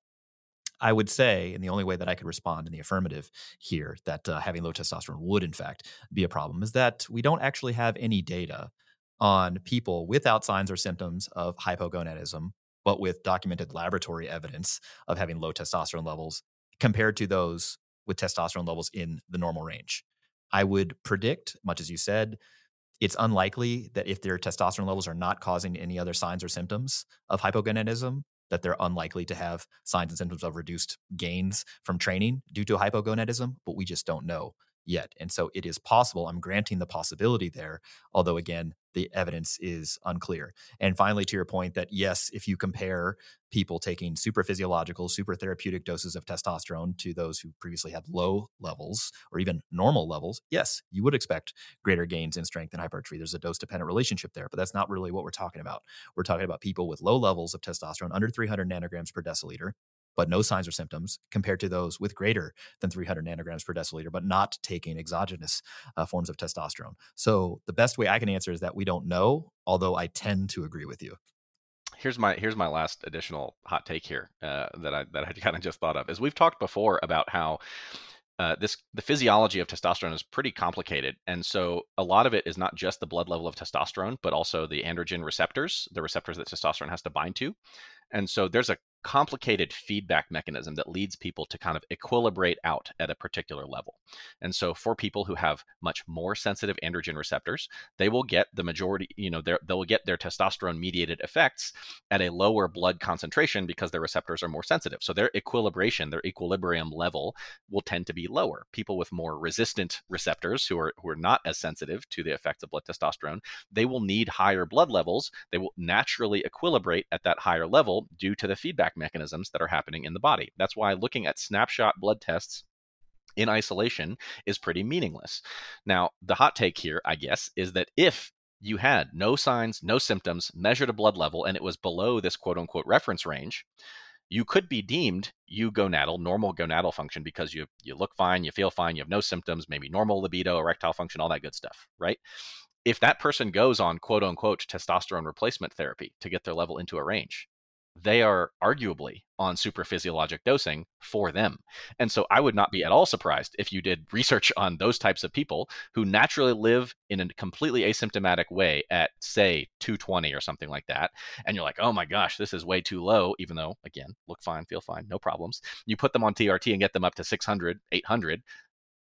I would say, and the only way that I could respond in the affirmative here, that uh, having low testosterone would in fact be a problem, is that we don't actually have any data on people without signs or symptoms of hypogonadism, but with documented laboratory evidence of having low testosterone levels compared to those with testosterone levels in the normal range. I would predict, much as you said, it's unlikely that if their testosterone levels are not causing any other signs or symptoms of hypogonadism, that they're unlikely to have signs and symptoms of reduced gains from training due to hypogonadism, but we just don't know yet. And so it is possible. I'm granting the possibility there, although again, the evidence is unclear. And finally, to your point that yes, if you compare people taking super physiological, super therapeutic doses of testosterone to those who previously had low levels or even normal levels, yes, you would expect greater gains in strength and hypertrophy. There's a dose dependent relationship there, but that's not really what we're talking about. We're talking about people with low levels of testosterone, under 300 nanograms per deciliter, but no signs or symptoms compared to those with greater than 300 nanograms per deciliter, but not taking exogenous uh, forms of testosterone. So the best way I can answer is that we don't know, although I tend to agree with you. Here's my here's my last additional hot take here uh, that I that I kind of just thought of. Is we've talked before about how uh, this the physiology of testosterone is pretty complicated, and so a lot of it is not just the blood level of testosterone, but also the androgen receptors, the receptors that testosterone has to bind to. And so there's a complicated feedback mechanism that leads people to kind of equilibrate out at a particular level. And so for people who have much more sensitive androgen receptors, they will get the majority, you know, they'll get their testosterone mediated effects at a lower blood concentration because their receptors are more sensitive. So their equilibration, their equilibrium level will tend to be lower. People with more resistant receptors who are who are not as sensitive to the effects of blood testosterone, they will need higher blood levels. They will naturally equilibrate at that higher level due to the feedback mechanisms that are happening in the body. That's why looking at snapshot blood tests in isolation is pretty meaningless. Now, the hot take here, I guess, is that if you had no signs, no symptoms, measured a blood level, and it was below this quote unquote reference range, you could be deemed eugonadal, normal gonadal function, because you you look fine, you feel fine, you have no symptoms, maybe normal libido, erectile function, all that good stuff, right? If that person goes on quote unquote testosterone replacement therapy to get their level into a range, they are arguably on super physiologic dosing for them. And so I would not be at all surprised if you did research on those types of people who naturally live in a completely asymptomatic way at, say, 220 or something like that. And you're like, oh my gosh, this is way too low, even though, again, look fine, feel fine, no problems. You put them on TRT and get them up to 600, 800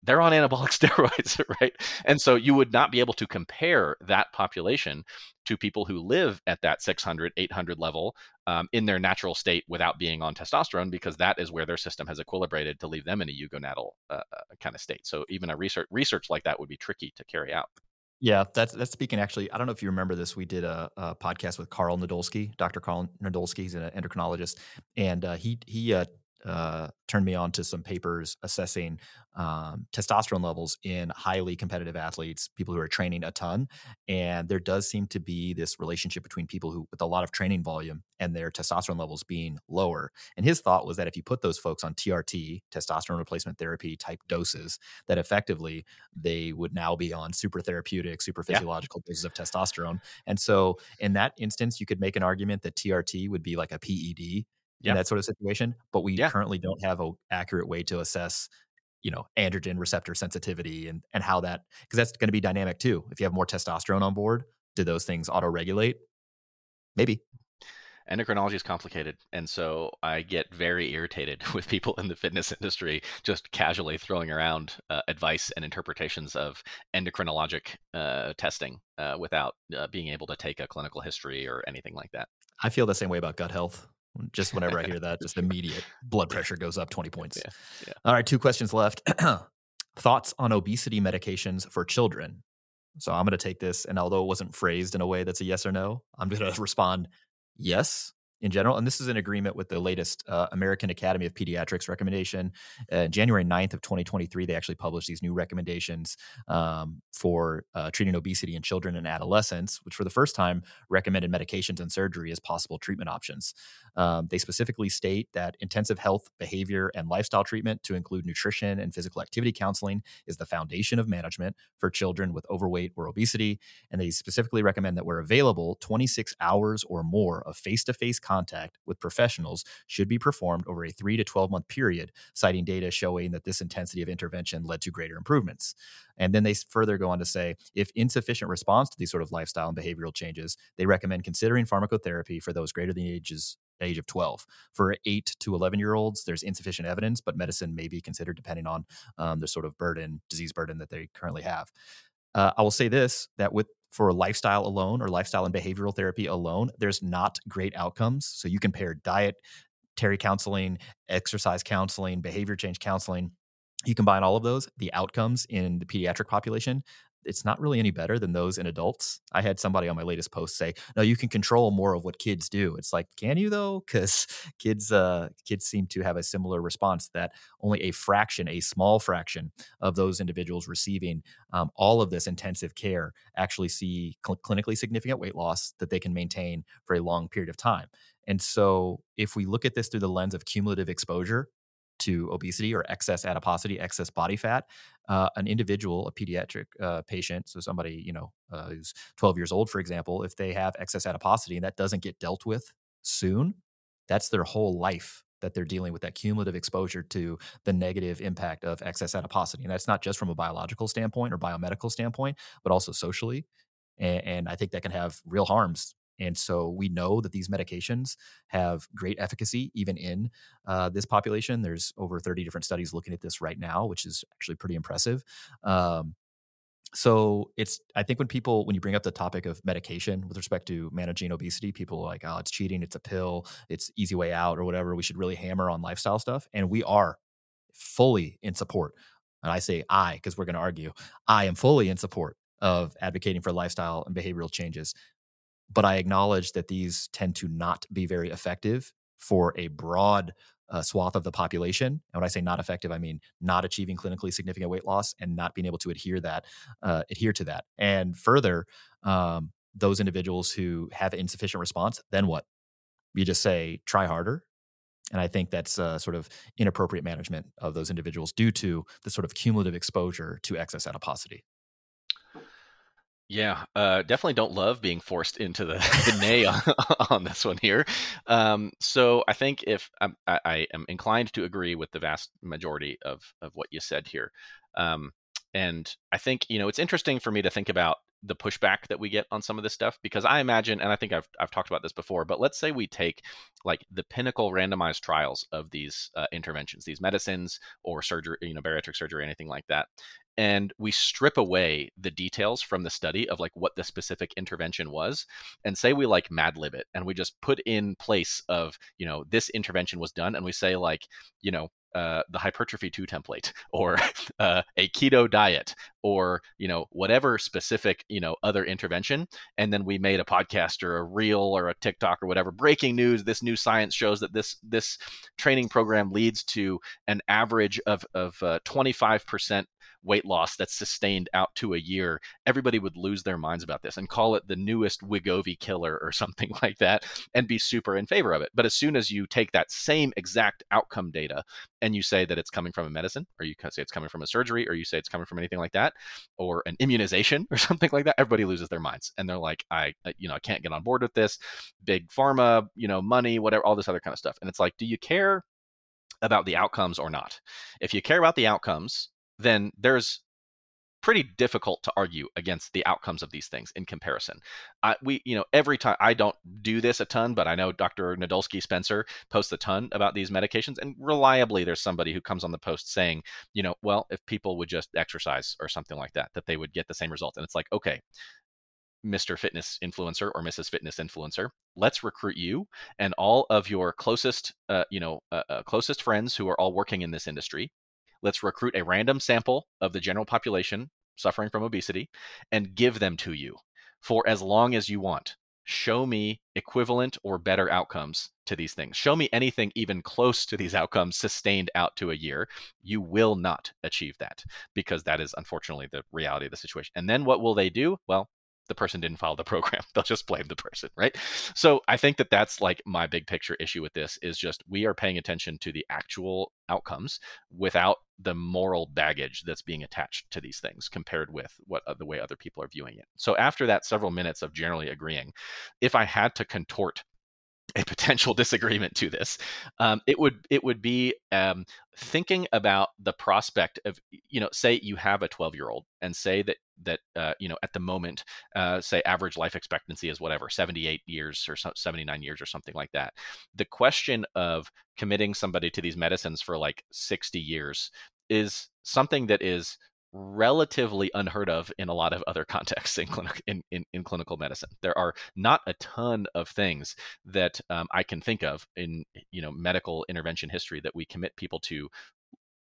they're on anabolic steroids, right? And so you would not be able to compare that population to people who live at that 600, 800 level um, in their natural state without being on testosterone, because that is where their system has equilibrated to leave them in a eugonadal uh, uh kind of state. So even a research research like that would be tricky to carry out. Yeah, that's that's speaking. Actually, I don't know if you remember this. We did a, a podcast with Karl Nadolsky, Dr. Karl Nadolsky. He's an endocrinologist, and uh, he he uh, uh, turned me on to some papers assessing um, testosterone levels in highly competitive athletes, people who are training a ton. And there does seem to be this relationship between people who, with a lot of training volume, and their testosterone levels being lower. And his thought was that if you put those folks on TRT, testosterone replacement therapy type doses, that effectively they would now be on super therapeutic, super physiological yeah. doses of testosterone. And so in that instance, you could make an argument that TRT would be like a PED in that sort of situation. But we yeah. currently don't have an accurate way to assess, you know, androgen receptor sensitivity and and how that because that's going to be dynamic too. If you have more testosterone on board, do those things auto regulate? Maybe. Endocrinology is complicated, and so I get very irritated with people in the fitness industry just casually throwing around uh, advice and interpretations of endocrinologic uh, testing uh, without uh, being able to take a clinical history or anything like that. I feel the same way about gut health. Just whenever I hear that, just immediate blood pressure goes up 20 points. Yeah, yeah. All right, two questions left. Thoughts on obesity medications for children? So I'm going to take this, and although it wasn't phrased in a way that's a yes or no, I'm going to respond yes in general. And this is in agreement with the latest uh, American Academy of Pediatrics recommendation. Uh, January 9th of 2023, they actually published these new recommendations um, for uh, treating obesity in children and adolescents, which for the first time recommended medications and surgery as possible treatment options. Um, they specifically state that intensive health, behavior, and lifestyle treatment to include nutrition and physical activity counseling is the foundation of management for children with overweight or obesity. And they specifically recommend that where available, 26 hours or more of face to face contact with professionals should be performed over a three to 12 month period, citing data showing that this intensity of intervention led to greater improvements. And then they further go on to say if insufficient response to these sort of lifestyle and behavioral changes, they recommend considering pharmacotherapy for those greater than the ages age of 12. For 8 to 11 year olds, there's insufficient evidence, but medicine may be considered depending on um, the sort of burden, disease burden that they currently have. Uh, I will say this that with for lifestyle alone or lifestyle and behavioral therapy alone, there's not great outcomes. So you can pair diet, Terry counseling, exercise counseling, behavior change counseling. You combine all of those, the outcomes in the pediatric population it's not really any better than those in adults. I had somebody on my latest post say, "No, you can control more of what kids do." It's like, can you though? Because kids, uh, kids seem to have a similar response that only a fraction, a small fraction of those individuals receiving um, all of this intensive care actually see cl- clinically significant weight loss that they can maintain for a long period of time. And so, if we look at this through the lens of cumulative exposure, to obesity or excess adiposity, excess body fat, uh, an individual, a pediatric uh, patient, so somebody you know uh, who's 12 years old, for example, if they have excess adiposity and that doesn't get dealt with soon, that's their whole life that they're dealing with that cumulative exposure to the negative impact of excess adiposity. And that's not just from a biological standpoint or biomedical standpoint, but also socially. And, and I think that can have real harms and so we know that these medications have great efficacy even in uh, this population. There's over 30 different studies looking at this right now, which is actually pretty impressive. Um, so it's i think when people when you bring up the topic of medication with respect to managing obesity people are like oh it's cheating it's a pill it's easy way out or whatever we should really hammer on lifestyle stuff and we are fully in support and i say i because we're going to argue i am fully in support of advocating for lifestyle and behavioral changes but I acknowledge that these tend to not be very effective for a broad uh, swath of the population. And when I say not effective, I mean not achieving clinically significant weight loss and not being able to adhere that uh, adhere to that. And further, um, those individuals who have insufficient response, then what? You just say try harder. And I think that's uh, sort of inappropriate management of those individuals due to the sort of cumulative exposure to excess adiposity. Yeah, uh, definitely don't love being forced into the, the nay on, on, this one here. Um, so I think if I, I, am inclined to agree with the vast majority of of what you said here, um, and I think you know it's interesting for me to think about the pushback that we get on some of this stuff because I imagine, and I think I've I've talked about this before, but let's say we take like the pinnacle randomized trials of these uh, interventions, these medicines or surgery, you know, bariatric surgery, anything like that, and we strip away the details from the study of like what the specific intervention was and say we like madlib it and we just put in place of you know this intervention was done and we say like you know uh, the hypertrophy 2 template or uh, a keto diet or you know whatever specific you know other intervention. And then we made a podcast or a reel or a tiktok or whatever breaking news. This new science shows that this this training program leads to an average of of uh, 25% weight loss that's sustained out to a year, everybody would lose their minds about this and call it the newest Wegovy killer or something like that and be super in favor of it. But as soon as you take that same exact outcome data and you say that it's coming from a medicine, or you say it's coming from a surgery, or you say it's coming from anything like that, or an immunization or something like that, everybody loses their minds and they're like, I, you know, I can't get on board with this. Big pharma, you know, money, whatever, all this other kind of stuff. And it's like, do you care about the outcomes or not? If you care about the outcomes, then there's pretty difficult to argue against the outcomes of these things in comparison. I, we, you know, every time I don't do this a ton, but I know Dr. Nadolsky Spencer posts a ton about these medications, and reliably there's somebody who comes on the post saying, you know, well, if people would just exercise or something like that, that they would get the same result. And it's like, okay, Mr. Fitness Influencer or Mrs. Fitness Influencer, let's recruit you and all of your closest, uh, you know, uh, uh, closest friends who are all working in this industry Let's recruit a random sample of the general population suffering from obesity and give them to you for as long as you want. Show me equivalent or better outcomes to these things. Show me anything even close to these outcomes sustained out to a year. You will not achieve that because that is unfortunately the reality of the situation. And then what will they do? Well, the person didn't follow the program. They'll just blame the person, right? So I think that that's like my big picture issue with this is just we are paying attention to the actual outcomes without the moral baggage that's being attached to these things compared with what uh, the way other people are viewing it. So after that several minutes of generally agreeing, if I had to contort a potential disagreement to this. Um, it would it would be um, thinking about the prospect of you know say you have a 12 year old and say that that uh, you know at the moment uh, say average life expectancy is whatever 78 years or 79 years or something like that. The question of committing somebody to these medicines for like 60 years is something that is relatively unheard of in a lot of other contexts in, clinic, in, in, in, clinical medicine. There are not a ton of things that um, I can think of in you know medical intervention history that we commit people to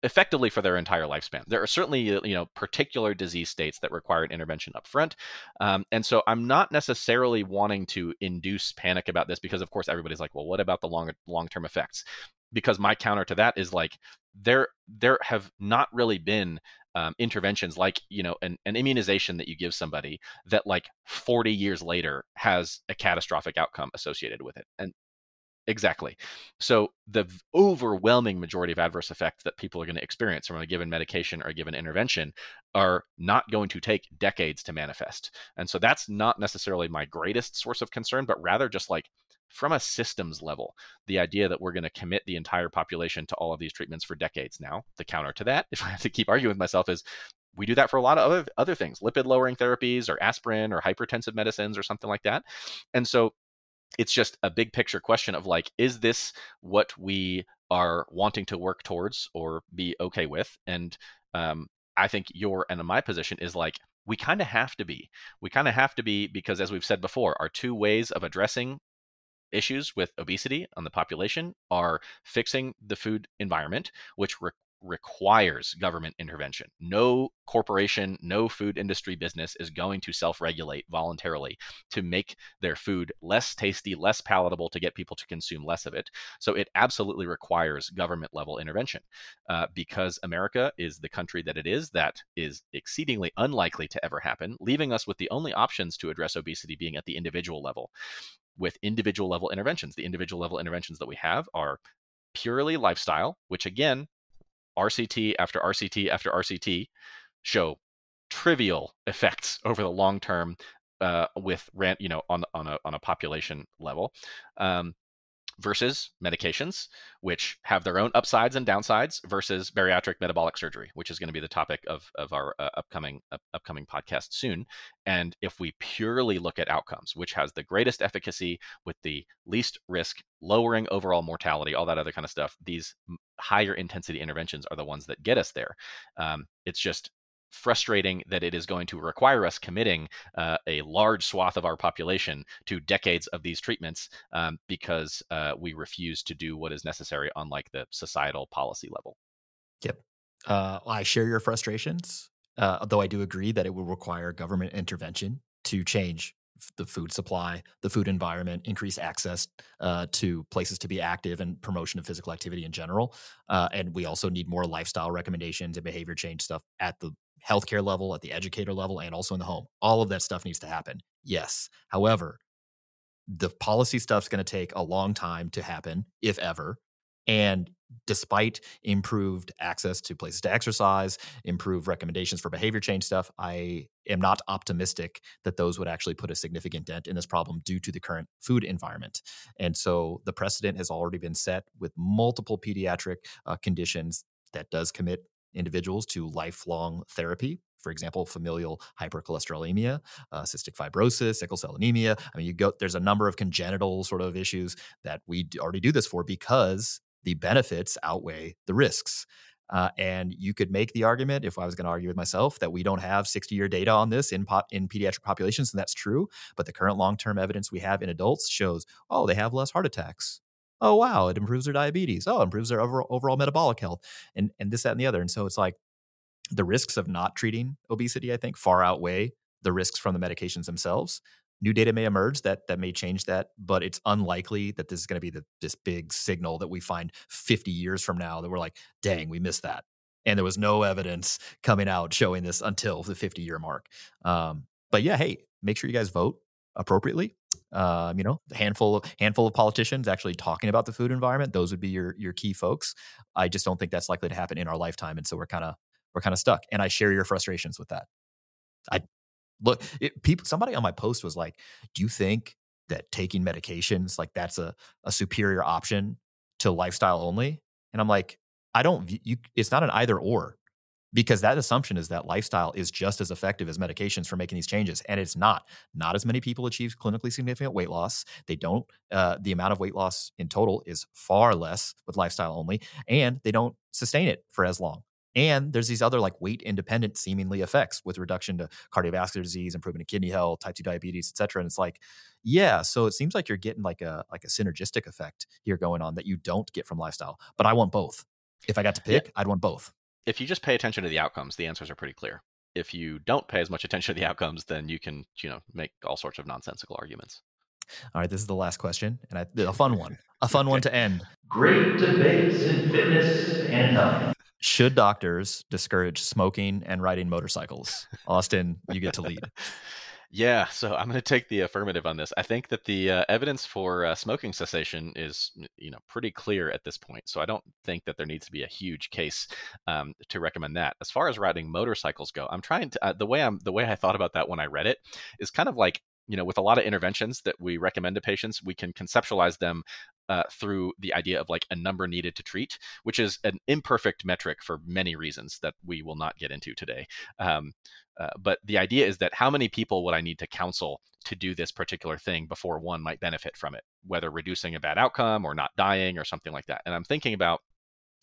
effectively for their entire lifespan. There are certainly uh, you know particular disease states that require an intervention up front, um, and so I'm not necessarily wanting to induce panic about this because of course everybody's like, well, what about the long long term effects? Because my counter to that is like there there have not really been um, interventions like you know an, an immunization that you give somebody that like 40 years later has a catastrophic outcome associated with it and exactly. So the overwhelming majority of adverse effects that people are going to experience from a given medication or a given intervention are not going to take decades to manifest and so that's not necessarily my greatest source of concern but rather just like from a systems level, the idea that we're going to commit the entire population to all of these treatments for decades now, the counter to that, if I have to keep arguing with myself, is we do that for a lot of other, other things, lipid lowering therapies or aspirin or hypertensive medicines or something like that. And so it's just a big picture question of like, is this what we are wanting to work towards or be okay with? And um, I think your and my position is like, we kind of have to be. We kind of have to be because, as we've said before, our two ways of addressing issues with obesity on the population are fixing the food environment, which re- requires government intervention. No corporation, no food industry business is going to self regulate voluntarily to make their food less tasty, less palatable, to get people to consume less of it. So it absolutely requires government level intervention uh, because America is the country that it is, that is exceedingly unlikely to ever happen, leaving us with the only options to address obesity being at the individual level with individual level interventions. The individual level interventions that we have are purely lifestyle, which again, RCT after RCT after RCT show trivial effects over the long term uh, with rent, you know, on on a on a population level. Um, versus medications, which have their own upsides and downsides, versus bariatric metabolic surgery, which is going to be the topic of, of our uh, upcoming uh, upcoming podcast soon. And if we purely look at outcomes, which has the greatest efficacy with the least risk, lowering overall mortality, all that other kind of stuff, these higher intensity interventions are the ones that get us there. Um, it's just frustrating that it is going to require us committing uh, a large swath of our population to decades of these treatments um, because uh, we refuse to do what is necessary on like the societal policy level. Yep. Uh, I share your frustrations, uh, though I do agree that it will require government intervention to change the food supply, the food environment, increase access uh, to places to be active and promotion of physical activity in general. Uh, and we also need more lifestyle recommendations and behavior change stuff at the healthcare level, at the educator level, and also in the home. All of that stuff needs to happen. Yes. However, the policy stuff's going to take a long time to happen, if ever. And despite improved access to places to exercise, improved recommendations for behavior change stuff, I am not optimistic that those would actually put a significant dent in this problem due to the current food environment. And so the precedent has already been set with multiple pediatric uh, conditions that does commit individuals to lifelong therapy. For example, familial hypercholesterolemia, uh, cystic fibrosis, sickle cell anemia. I mean, you go. There's a number of congenital sort of issues that we already do this for because the benefits outweigh the risks. Uh, and you could make the argument, if I was going to argue with myself, that we don't have 60 year data on this in po- in pediatric populations, and that's true. But the current long term evidence we have in adults shows, oh, they have less heart attacks oh wow it improves their diabetes. Oh improves their overall, overall metabolic health and and this that and the other and so it's like the risks of not treating obesity i think far outweigh the risks from the medications themselves. New data may emerge that that may change that but it's unlikely that this is going to be the, this big signal that we find 50 years from now that we're like dang we missed that and there was no evidence coming out showing this until the 50 year mark. Um, but yeah hey make sure you guys vote appropriately um, you know, handful of handful of politicians actually talking about the food environment. Those would be your your key folks. I just don't think that's likely to happen in our lifetime, and so we're kind of we're kind of stuck. And I share your frustrations with that. I look, it, people. Somebody on my post was like, "Do you think that taking medications like that's a a superior option to lifestyle only?" And I'm like, I don't. You, it's not an either or because that assumption is that lifestyle is just as effective as medications for making these changes and it's not. Not as many people achieve clinically significant weight loss. They don't uh, the amount of weight loss in total is far less with lifestyle only and they don't sustain it for as long. And there's these other like weight independent seemingly effects with reduction to cardiovascular disease improvement in kidney health type 2 diabetes et cetera and it's like yeah so it seems like you're getting like a like a synergistic effect here going on that you don't get from lifestyle but i want both. If i got to pick yeah. i'd want both if you just pay attention to the outcomes, the answers are pretty clear. If you don't pay as much attention to the outcomes, then you can, you know, make all sorts of nonsensical arguments. All right, this is the last question, and I, a fun one, a fun one to end. Great debates in fitness and health. Should doctors discourage smoking and riding motorcycles? Austin, you get to lead. Yeah, so I'm going to take the affirmative on this. I think that the uh, evidence for uh, smoking cessation is, you know, pretty clear at this point. So I don't think that there needs to be a huge case um, to recommend that. As far as riding motorcycles go, I'm trying to uh, the way I'm the way I thought about that when I read it is kind of like you know with a lot of interventions that we recommend to patients we can conceptualize them uh, through the idea of like a number needed to treat, which is an imperfect metric for many reasons that we will not get into today. Um, uh, but the idea is that how many people would I need to counsel to do this particular thing before one might benefit from it, whether reducing a bad outcome or not dying or something like that. And I'm thinking about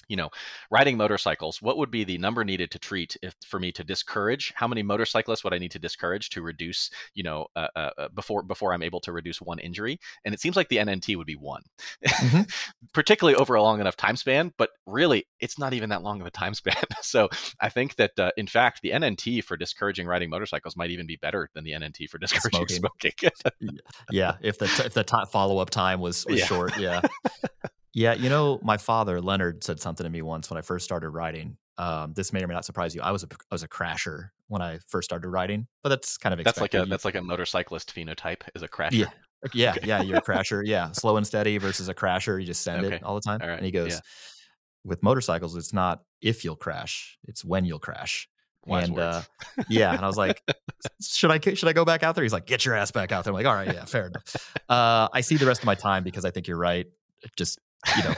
you know, riding motorcycles, what would be the number needed to treat if for me to discourage? How many motorcyclists would I need to discourage to reduce, you know, uh, uh, uh before before I'm able to reduce one injury? And it seems like the NNT would be one, mm-hmm. particularly over a long enough time span. But really, it's not even that long of a time span. so I think that uh, in fact, the NNT for discouraging riding motorcycles might even be better than the NNT for discouraging smoking. smoking. yeah, if the if the t- follow up time was, was yeah. short, yeah. Yeah, you know, my father Leonard said something to me once when I first started riding. Um, this may or may not surprise you. I was a I was a crasher when I first started riding, but that's kind of expected. that's like a that's like a motorcyclist phenotype is a crasher. Yeah, yeah, okay. yeah. You're a crasher. Yeah, slow and steady versus a crasher. You just send okay. it all the time. All right. And he goes, yeah. with motorcycles, it's not if you'll crash, it's when you'll crash. Wise and uh, yeah, and I was like, should I should I go back out there? He's like, get your ass back out there. I'm like, all right, yeah, fair enough. Uh, I see the rest of my time because I think you're right. Just you know,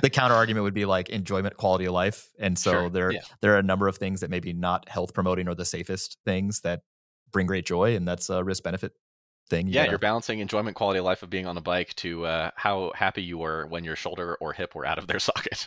the counter argument would be like enjoyment, quality of life, and so Sure, there yeah. there are a number of things that maybe not health promoting or the safest things that bring great joy, and that's a risk benefit thing. You yeah, gotta- you're balancing enjoyment, quality of life of being on a bike to uh, how happy you were when your shoulder or hip were out of their socket.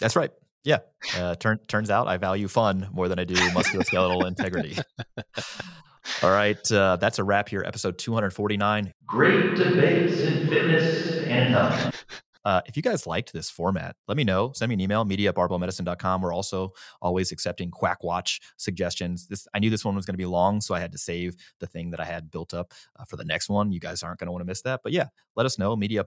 That's right. Yeah. Uh, turn, turns out I value fun more than I do musculoskeletal integrity. All right. Uh, that's a wrap here. Episode 249. Great debates in fitness and health. Uh, if you guys liked this format, let me know. Send me an email, media at. We're also always accepting Quack Watch suggestions. This I knew this one was going to be long, so I had to save the thing that I had built up uh, for the next one. You guys aren't going to want to miss that. But yeah, let us know, media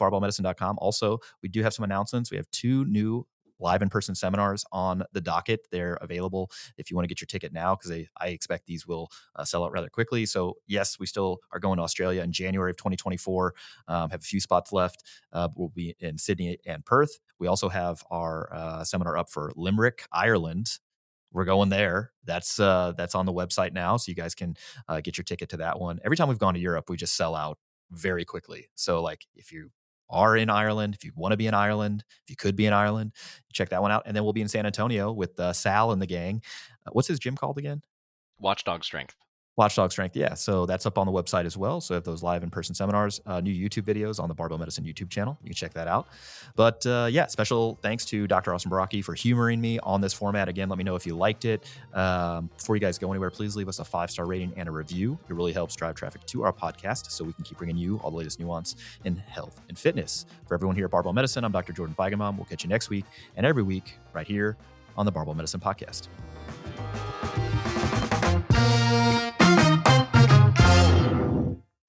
at. Also, we do have some announcements. We have two new live in-person seminars on the docket. They're available if you want to get your ticket now because I expect these will uh, sell out rather quickly. So yes, we still are going to Australia in January of 2024. Um, have a few spots left. Uh, we'll be in Sydney and Perth. We also have our uh, seminar up for Limerick, Ireland. We're going there. That's uh, that's on the website now, so you guys can uh, get your ticket to that one. Every time we've gone to Europe, we just sell out very quickly. So like if you are in Ireland, if you want to be in Ireland, if you could be in Ireland, check that one out. And then we'll be in San Antonio with uh, Sal and the gang. Uh, what's his gym called again? Watchdog strength. Watchdog Strength, yeah. So that's up on the website as well. So if those live in-person seminars, uh, new YouTube videos on the Barbell Medicine YouTube channel, you can check that out. But uh, yeah, special thanks to Dr. Austin Baraki for humoring me on this format. Again, let me know if you liked it. Um, before you guys go anywhere, please leave us a five-star rating and a review. It really helps drive traffic to our podcast, so we can keep bringing you all the latest nuance in health and fitness. For everyone here at Barbell Medicine, I'm Dr. Jordan Feigenbaum. We'll catch you next week and every week right here on the Barbell Medicine Podcast.